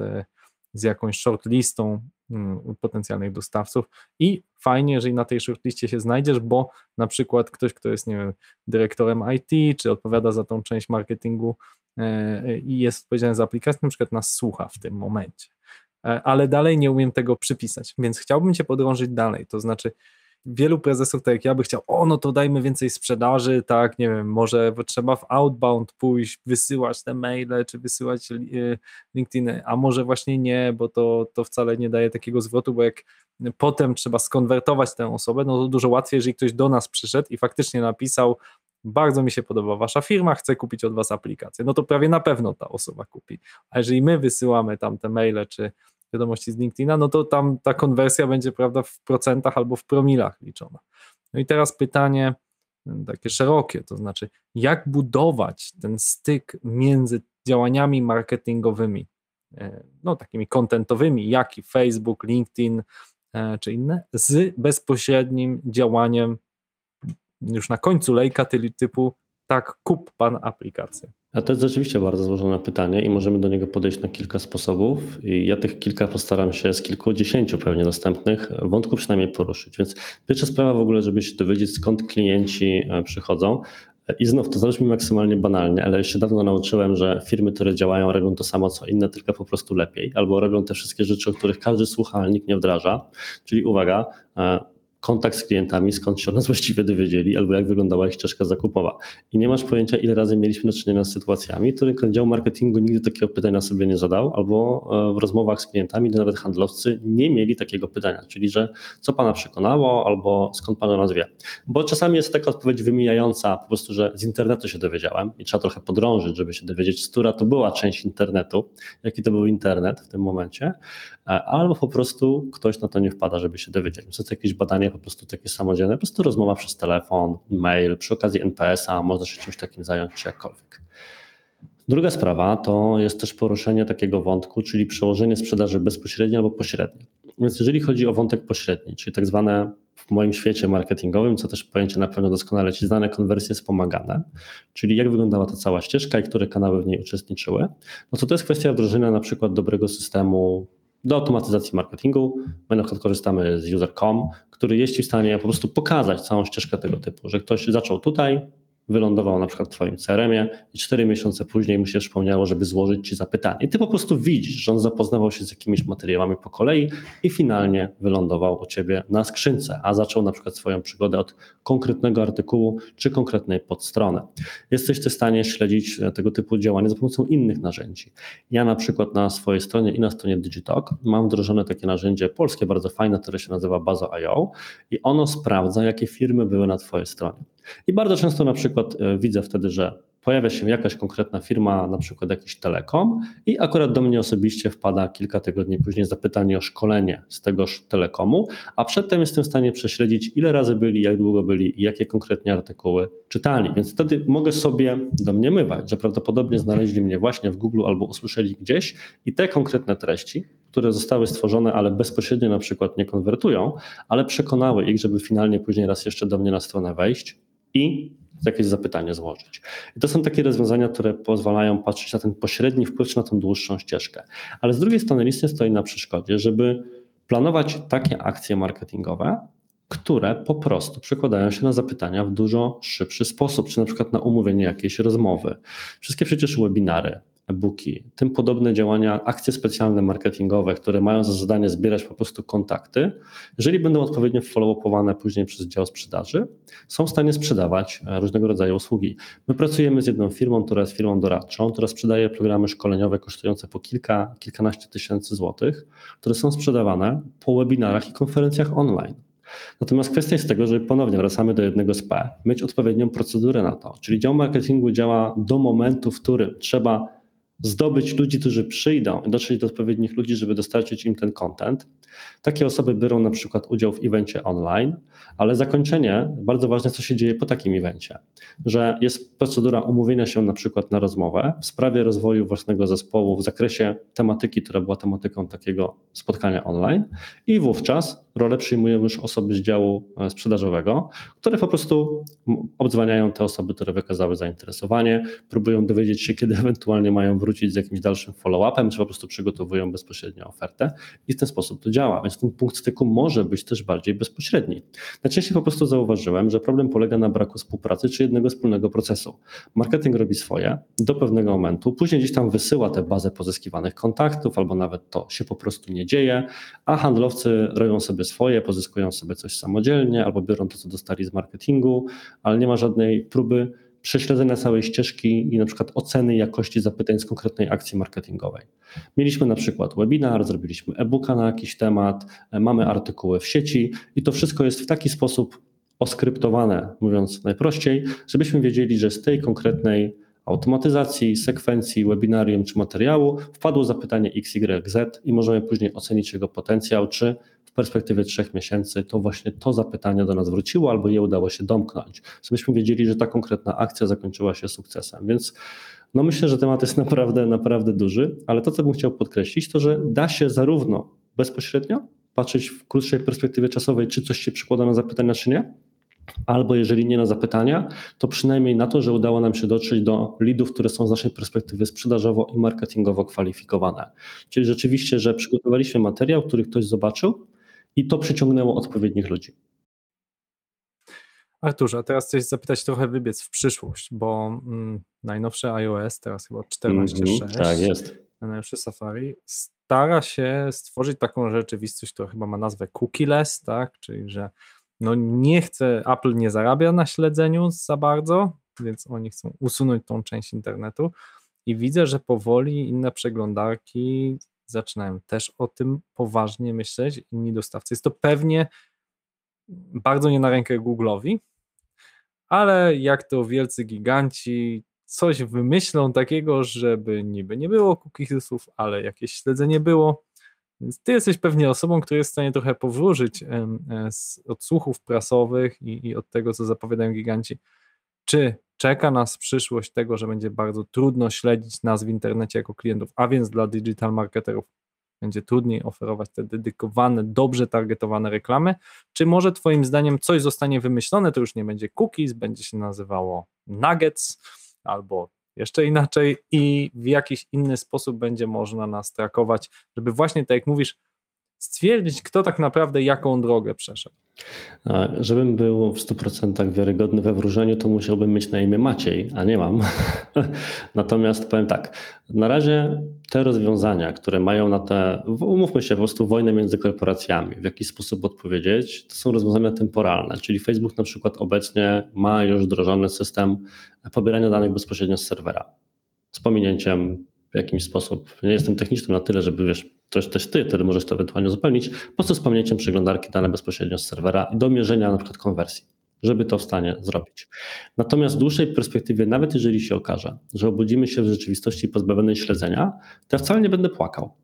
z jakąś shortlistą hmm, potencjalnych dostawców i fajnie, jeżeli na tej shortliście się znajdziesz, bo na przykład ktoś, kto jest, nie wiem, dyrektorem IT, czy odpowiada za tą część marketingu e, i jest odpowiedzialny za aplikację, na przykład nas słucha w tym momencie. E, ale dalej nie umiem tego przypisać, więc chciałbym Cię podrążyć dalej, to znaczy wielu prezesów, tak jak ja, by chciał, o no to dajmy więcej sprzedaży, tak, nie wiem, może trzeba w outbound pójść, wysyłać te maile, czy wysyłać e, LinkedIn, a może właśnie nie, bo to, to wcale nie daje takiego zwrotu, bo jak potem trzeba skonwertować tę osobę, no to dużo łatwiej, jeżeli ktoś do nas przyszedł i faktycznie napisał, bardzo mi się podoba wasza firma, chcę kupić od was aplikację, no to prawie na pewno ta osoba kupi. A jeżeli my wysyłamy tam te maile, czy wiadomości z LinkedIna, no to tam ta konwersja będzie, prawda, w procentach albo w promilach liczona. No i teraz pytanie mm, takie szerokie, to znaczy, jak budować ten styk między działaniami marketingowymi, e, no takimi kontentowymi, jak i Facebook, LinkedIn e, czy inne, z bezpośrednim działaniem już na końcu lejka typu tak, kup pan aplikację. A to jest rzeczywiście bardzo złożone pytanie i możemy do niego podejść na kilka sposobów. I ja tych kilka postaram się z kilkudziesięciu pewnie dostępnych wątków przynajmniej poruszyć. Więc pierwsza sprawa w ogóle, żeby się dowiedzieć skąd klienci e, przychodzą. I znów to zabrzmi maksymalnie banalnie, ale już się dawno nauczyłem, że firmy, które działają, robią to samo co inne, tylko po prostu lepiej, albo robią te wszystkie rzeczy, o których każdy słucha, ale nikt nie wdraża. Czyli uwaga, e, kontakt z klientami, skąd się o nas właściwie dowiedzieli, albo jak wyglądała ich ścieżka zakupowa. I nie masz pojęcia, ile razy mieliśmy do czynienia z sytuacjami, w których dział marketingu nigdy takiego pytania sobie nie zadał, albo e, w rozmowach z klientami, nawet handlowcy nie mieli takiego pytania, czyli że co pana przekonało, albo skąd pan o nas wie. Bo czasami jest taka odpowiedź wymijająca, po prostu, że z internetu się dowiedziałem i trzeba trochę podrążyć, żeby się dowiedzieć, z która to była część internetu, jaki to był internet w tym momencie, albo po prostu ktoś na to nie wpada, żeby się dowiedzieć. To jakieś badania po prostu takie samodzielne, po prostu rozmowa przez telefon, mail, przy okazji NPS-a, można się czymś takim zająć, czy jakkolwiek. Druga sprawa to jest też poruszenie takiego wątku, czyli przełożenie sprzedaży bezpośredniej albo pośredniej. Więc jeżeli chodzi o wątek pośredni, czyli tak zwane w moim świecie marketingowym, co też pojęcie na pewno doskonale ci znane konwersje wspomagane, czyli jak wyglądała ta cała ścieżka i które kanały w niej uczestniczyły, no to to jest kwestia wdrożenia na przykład dobrego systemu do automatyzacji marketingu. My na przykład korzystamy z user.com, który jest w stanie po prostu pokazać całą ścieżkę tego typu, że ktoś zaczął tutaj, wylądował na przykład w Twoim CRM-ie i cztery miesiące później mu się przypomniało, żeby złożyć Ci zapytanie. I Ty po prostu widzisz, że on zapoznawał się z jakimiś materiałami po kolei i finalnie wylądował u Ciebie na skrzynce, a zaczął na przykład swoją przygodę od konkretnego artykułu czy konkretnej podstrony. Jesteś w stanie śledzić tego typu działania za pomocą innych narzędzi. Ja na przykład na swojej stronie i na stronie Digitalk mam wdrożone takie narzędzie polskie, bardzo fajne, które się nazywa Bazo.io i ono sprawdza, jakie firmy były na Twojej stronie. I bardzo często na przykład e, widzę wtedy, że pojawia się jakaś konkretna firma, na przykład jakiś telekom, i akurat do mnie osobiście wpada kilka tygodni później zapytanie o szkolenie z tegoż telekomu, a przedtem jestem w stanie prześledzić, ile razy byli, jak długo byli i jakie konkretnie artykuły czytali. Więc wtedy mogę sobie domniemywać, że prawdopodobnie znaleźli mnie właśnie w Google albo usłyszeli gdzieś i te konkretne treści, które zostały stworzone, ale bezpośrednio na przykład nie konwertują, ale przekonały ich, żeby finalnie później raz jeszcze do mnie na stronę wejść i jakieś zapytanie złożyć. I to są takie rozwiązania, które pozwalają patrzeć na ten pośredni wpływ, czy na tą dłuższą ścieżkę. Ale z drugiej strony nic nie stoi na przeszkodzie, żeby planować takie akcje marketingowe, które po prostu przekładają się na zapytania w dużo szybszy sposób, czy na przykład na umówienie jakiejś rozmowy. Wszystkie przecież webinary, e-booki, tym podobne działania, akcje specjalne marketingowe, które mają za zadanie zbierać po prostu kontakty, jeżeli będą odpowiednio follow-upowane później przez dział sprzedaży, są w stanie sprzedawać e, różnego rodzaju usługi. My pracujemy z jedną firmą, która jest firmą doradczą, która sprzedaje programy szkoleniowe kosztujące po kilka, kilkanaście tysięcy złotych, które są sprzedawane po webinarach i konferencjach online. Natomiast kwestia jest tego, że ponownie wracamy do jednego z P, mieć odpowiednią procedurę na to. Czyli dział marketingu działa do momentu, w którym trzeba zdobyć ludzi, którzy przyjdą, dotrzeć do odpowiednich ludzi, żeby dostarczyć im ten content. Takie osoby biorą na przykład udział w evencie online, ale zakończenie, bardzo ważne, co się dzieje po takim evencie, że jest procedura umówienia się na przykład na rozmowę w sprawie rozwoju własnego zespołu w zakresie tematyki, która była tematyką takiego spotkania online i wówczas rolę przyjmują już osoby z działu e, sprzedażowego, które po prostu obdzwaniają te osoby, które wykazały zainteresowanie, próbują dowiedzieć się, kiedy ewentualnie mają wrócić z jakimś dalszym follow-upem, czy po prostu przygotowują bezpośrednio ofertę i w ten sposób to działa, więc ten punkt styku może być też bardziej bezpośredni. Najczęściej po prostu zauważyłem, że problem polega na braku współpracy czy jednego wspólnego procesu. Marketing robi swoje do pewnego momentu, później gdzieś tam wysyła tę bazę pozyskiwanych kontaktów, albo nawet to się po prostu nie dzieje, a handlowcy robią sobie swoje, pozyskują sobie coś samodzielnie, albo biorą to, co dostali z marketingu, ale nie ma żadnej próby prześledzenia całej ścieżki i na przykład oceny jakości zapytań z konkretnej akcji marketingowej. Mieliśmy na przykład webinar, zrobiliśmy e-booka na jakiś temat, e, mamy artykuły w sieci i to wszystko jest w taki sposób oskryptowane, mówiąc najprościej, żebyśmy wiedzieli, że z tej konkretnej automatyzacji, sekwencji, webinarium czy materiału wpadło zapytanie XYZ i możemy później ocenić jego potencjał, czy perspektywie trzech miesięcy to właśnie to zapytanie do nas wróciło albo je udało się domknąć, żebyśmy wiedzieli, że ta konkretna akcja zakończyła się sukcesem. Więc no myślę, że temat jest naprawdę, naprawdę duży, ale to, co bym chciał podkreślić, to że da się zarówno bezpośrednio patrzeć w krótszej perspektywie czasowej, czy coś się przykłada na zapytania, czy nie, albo jeżeli nie na zapytania, to przynajmniej na to, że udało nam się dotrzeć do lidów, które są z naszej perspektywy sprzedażowo i marketingowo kwalifikowane. Czyli rzeczywiście, że przygotowaliśmy materiał, który ktoś zobaczył, i to przyciągnęło odpowiednich ludzi. Arturze, teraz chcę zapytać trochę wybiec w przyszłość, bo mm, najnowsze iOS, teraz chyba 14.6, mm, tak jest. najnowsze Safari, stara się stworzyć taką rzeczywistość, która chyba ma nazwę cookieless, tak? czyli że no nie chce, Apple nie zarabia na śledzeniu za bardzo, więc oni chcą usunąć tą część internetu i widzę, że powoli inne przeglądarki zaczynają też o tym poważnie myśleć, inni dostawcy. Jest to pewnie bardzo nie na rękę Google'owi, ale jak to wielcy giganci coś wymyślą takiego, żeby niby nie było cookiesów, ale jakieś śledzenie było. Więc ty jesteś pewnie osobą, która jest w stanie trochę powróżyć e, z odsłuchów prasowych i, i od tego, co zapowiadają giganci. Czy czeka nas przyszłość tego, że będzie bardzo trudno śledzić nas w internecie jako klientów, a więc dla digital marketerów będzie trudniej oferować te dedykowane, dobrze targetowane reklamy, czy może Twoim zdaniem coś zostanie wymyślone, to już nie będzie cookies, będzie się nazywało nuggets albo jeszcze inaczej i w jakiś inny sposób będzie można nas trakować, żeby właśnie tak jak mówisz, stwierdzić, kto tak naprawdę jaką drogę przeszedł. Żebym był w 100% wiarygodny we wróżeniu, to musiałbym mieć na imię Maciej, a nie mam. Natomiast powiem tak, na razie te rozwiązania, które mają na te, umówmy się, po prostu wojnę między korporacjami, w jakiś sposób odpowiedzieć, to są rozwiązania temporalne, czyli Facebook na przykład obecnie ma już wdrożony system pobierania danych bezpośrednio z serwera z pominięciem w jakiś sposób. Nie jestem techniczny na tyle, żeby wiesz, też, też ty wtedy możesz to ewentualnie uzupełnić, po co z pamięcią przeglądarki dane bezpośrednio z serwera do mierzenia na przykład konwersji, żeby to w stanie zrobić. Natomiast w dłuższej perspektywie, nawet jeżeli się okaże, że obudzimy się w rzeczywistości pozbawionej śledzenia, to ja wcale nie będę płakał.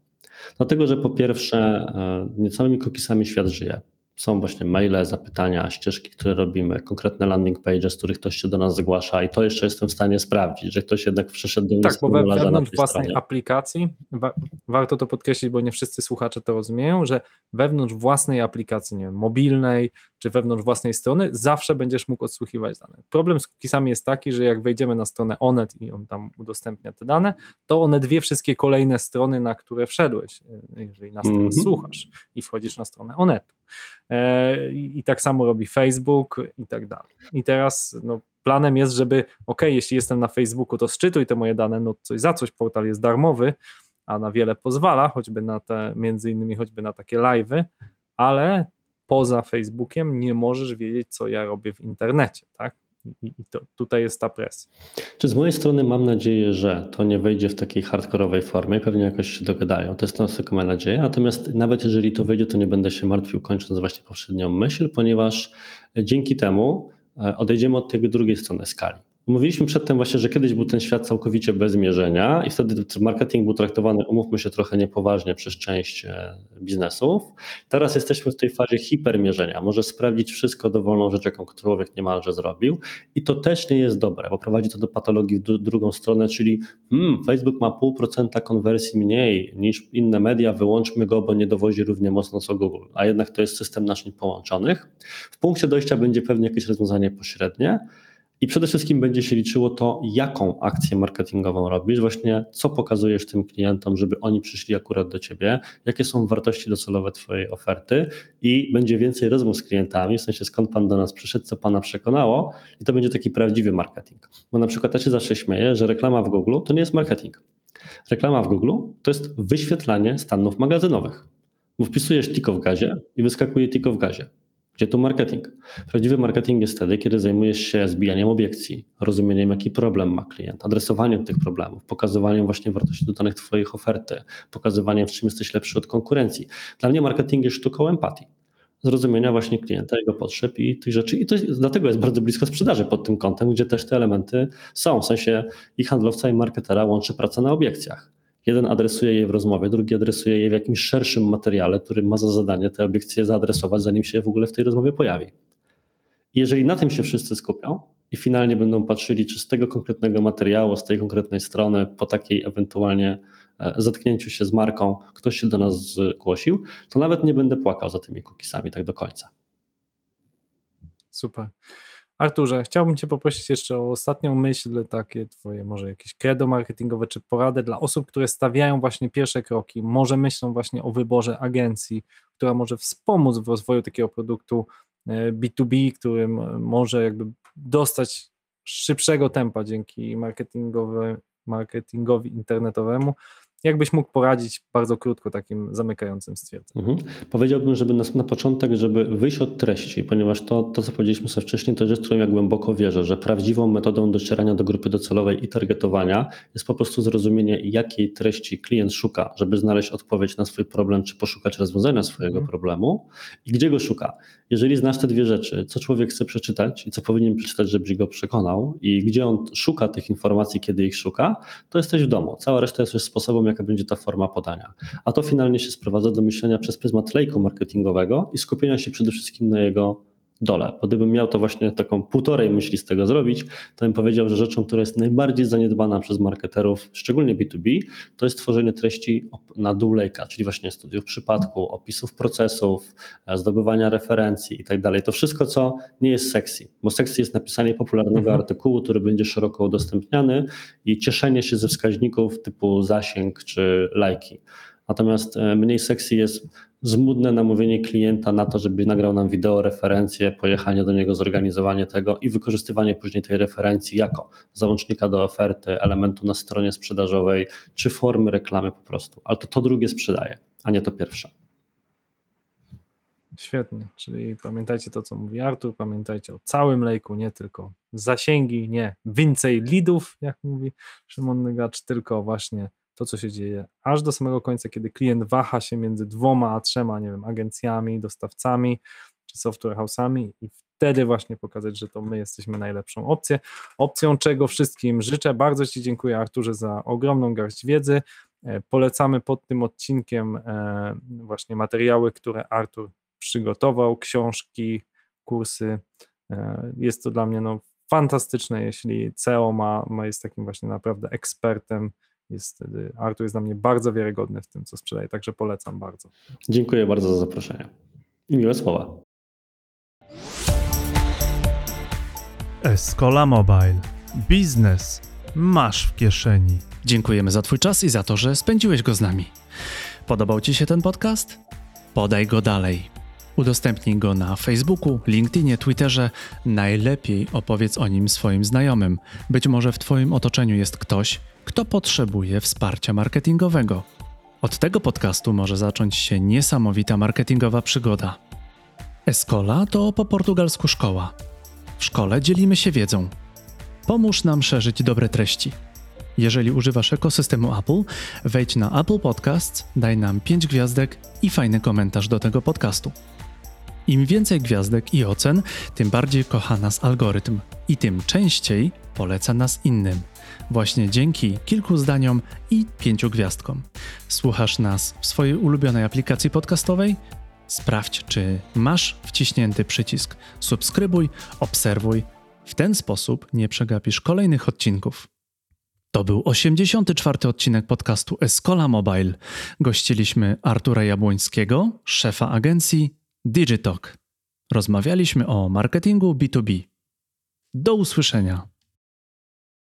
Dlatego, że po pierwsze, e, niecałymi cookiesami świat żyje są właśnie maile, zapytania, ścieżki, które robimy, konkretne landing pages, z których ktoś się do nas zgłasza i to jeszcze jestem w stanie sprawdzić, że ktoś jednak przeszedł do Tak, bo wewnątrz własnej stronie. aplikacji, wa warto to podkreślić, bo nie wszyscy słuchacze to rozumieją, że wewnątrz własnej aplikacji, nie wiem, mobilnej, czy wewnątrz własnej strony, zawsze będziesz mógł odsłuchiwać dane. Problem z cookiesami jest taki, że jak wejdziemy na stronę Onet i on tam udostępnia te dane, to one dwie wszystkie kolejne strony, na które wszedłeś, e, jeżeli nas mm -hmm. słuchasz i wchodzisz na stronę Onetu. E, I tak samo robi Facebook i tak dalej. I teraz no, planem jest, żeby, ok, jeśli jestem na Facebooku, to szczytuj te moje dane, no coś za coś, portal jest darmowy, a na wiele pozwala, choćby na te, między innymi choćby na takie live'y, ale poza Facebookiem nie możesz wiedzieć, co ja robię w internecie, tak? I, to, tutaj jest ta presja. Czy z mojej strony mam nadzieję, że to nie wejdzie w takiej hardkorowej formie, pewnie jakoś się dogadają, to jest to tylko moja nadzieja, natomiast nawet jeżeli to wejdzie, to nie będę się martwił kończąc właśnie poprzednią myśl, ponieważ dzięki temu e, odejdziemy od tej drugiej strony skali. Mówiliśmy przedtem właśnie, że kiedyś był ten świat całkowicie bez mierzenia i wtedy marketing był traktowany, umówmy się, trochę niepoważnie przez część e, biznesów. Teraz jesteśmy w tej fazie hipermierzenia. Może sprawdzić wszystko dowolną rzecz, jaką człowiek niemalże zrobił i to też nie jest dobre, bo prowadzi to do patologii w drugą stronę, czyli hmm, Facebook ma pół procenta konwersji mniej niż inne media, wyłączmy go, bo nie dowozi równie mocno co Google, a jednak to jest system naczyń połączonych. W punkcie dojścia będzie pewnie jakieś rozwiązanie pośrednie, i przede wszystkim będzie się liczyło to, jaką akcję marketingową robisz, właśnie co pokazujesz tym klientom, żeby oni przyszli akurat do ciebie, jakie są wartości docelowe twojej oferty i będzie więcej rozmów z klientami, w sensie skąd pan do nas przyszedł, co pana przekonało i to będzie taki prawdziwy marketing. Bo na przykład ja się zawsze śmieję, że reklama w Google to nie jest marketing. Reklama w Google to jest wyświetlanie stanów magazynowych. Bo wpisujesz tiko w gazie i wyskakuje tiko w gazie. Gdzie tu marketing? Prawdziwy marketing jest wtedy, kiedy zajmujesz się zbijaniem obiekcji, rozumieniem, jaki problem ma klient, adresowaniem tych problemów, pokazywaniem właśnie wartości dodanych Twoich oferty, pokazywaniem, w czym jesteś lepszy od konkurencji. Dla mnie marketing jest sztuką empatii zrozumienia właśnie klienta, jego potrzeb i tych rzeczy. I to jest, dlatego jest bardzo blisko sprzedaży pod tym kątem, gdzie też te elementy są. W sensie i handlowca, i marketera łączy pracę na obiekcjach. Jeden adresuje je w rozmowie, drugi adresuje je w jakimś szerszym materiale, który ma za zadanie te obiekcje zaadresować, zanim się w ogóle w tej rozmowie pojawi. I jeżeli na tym się wszyscy skupią i finalnie będą patrzyli, czy z tego konkretnego materiału, z tej konkretnej strony, po takiej ewentualnie e, zetknięciu się z marką, ktoś się do nas zgłosił, to nawet nie będę płakał za tymi cookiesami tak do końca. Super. Arturze, chciałbym Cię poprosić jeszcze o ostatnią myśl, takie Twoje może jakieś credo marketingowe czy porady dla osób, które stawiają właśnie pierwsze kroki, może myślą właśnie o wyborze agencji, która może wspomóc w rozwoju takiego produktu B2B, e, którym może jakby dostać szybszego tempa dzięki marketingowi internetowemu. Jakbyś mógł poradzić bardzo krótko takim zamykającym stwierdzeniem? Mhm. Powiedziałbym, żeby na, na, początek, żeby wyjść od treści, ponieważ to, to, co powiedzieliśmy sobie wcześniej, to rzecz, którą ja głęboko wierzę, że prawdziwą metodą docierania do grupy docelowej i targetowania jest po prostu zrozumienie, jakiej treści klient szuka, żeby znaleźć odpowiedź na swój problem, czy poszukać rozwiązania swojego mhm. problemu i gdzie go szuka. Jeżeli znasz te dwie rzeczy, co człowiek chce przeczytać i co powinien przeczytać, żeby go przekonał i gdzie on szuka tych informacji, kiedy ich szuka, to jesteś w domu. Cała reszta jest już sposobem, jaka będzie ta forma podania. A to finalnie się sprowadza do myślenia przez pryzmat lejku marketingowego i skupienia się przede wszystkim na jego dole. Bo gdybym miał to właśnie taką półtorej myśli z tego zrobić, to bym powiedział, że rzeczą, która jest najbardziej zaniedbana przez marketerów, szczególnie B2B, to jest tworzenie treści na dół lejka, czyli właśnie studiów przypadku, opisów procesów, e, zdobywania referencji i tak dalej. To wszystko, co nie jest sexy, bo sexy jest napisanie popularnego mhm. artykułu, który będzie szeroko udostępniany i cieszenie się ze wskaźników typu zasięg czy lajki. Natomiast e, mniej sexy jest zmudne namówienie klienta na to, żeby nagrał nam wideo referencję, pojechanie do niego, zorganizowanie tego i wykorzystywanie później tej referencji jako załącznika do oferty, elementu na stronie sprzedażowej czy formy reklamy po prostu. Ale to to drugie sprzedaje, a nie to pierwsze. Świetnie, czyli pamiętajcie to, co mówi Artur, pamiętajcie o całym lejku, nie tylko zasięgi, nie więcej lidów, jak mówi Szymon Nygacz, tylko właśnie to, co się dzieje aż do samego końca, kiedy klient waha się między dwoma a trzema, nie wiem, agencjami, dostawcami czy software house'ami i wtedy właśnie pokazać, że to my jesteśmy najlepszą opcją. Opcją, czego wszystkim życzę. Bardzo Ci dziękuję, Arturze, za ogromną garść wiedzy. E, polecamy pod tym odcinkiem e, właśnie materiały, które Artur przygotował, książki, kursy. E, jest to dla mnie no, fantastyczne, jeśli CEO ma, ma jest takim właśnie naprawdę ekspertem jest Artur jest dla mnie bardzo wiarygodny w tym, co sprzedaje, także polecam bardzo. Dziękuję bardzo za zaproszenie i miłe słowa. Escola Mobile. Biznes masz w kieszeni. Dziękujemy za Twój czas i za to, że spędziłeś go z nami. Podobał Ci się ten podcast? Podaj go dalej. Udostępnij go na Facebooku, LinkedInie, Twitterze. Najlepiej opowiedz o nim swoim znajomym. Być może w Twoim otoczeniu jest ktoś, kto potrzebuje wsparcia marketingowego. Od tego podcastu może zacząć się niesamowita marketingowa przygoda. Escola to po portugalsku szkoła. W szkole dzielimy się wiedzą. Pomóż nam szerzyć dobre treści. Jeżeli używasz ekosystemu Apple, wejdź na Apple Podcasts, daj nam 5 gwiazdek i fajny komentarz do tego podcastu. Im więcej gwiazdek i ocen, tym bardziej kocha nas algorytm i tym częściej poleca nas innym. Właśnie dzięki kilku zdaniom i pięciu gwiazdkom. Słuchasz nas w swojej ulubionej aplikacji podcastowej? Sprawdź, czy masz wciśnięty przycisk subskrybuj, obserwuj. W ten sposób nie przegapisz kolejnych odcinków. To był 84. odcinek podcastu Escola Mobile. Gościliśmy Artura Jabłońskiego, szefa agencji Digitalk. Rozmawialiśmy o marketingu B2B. Do usłyszenia.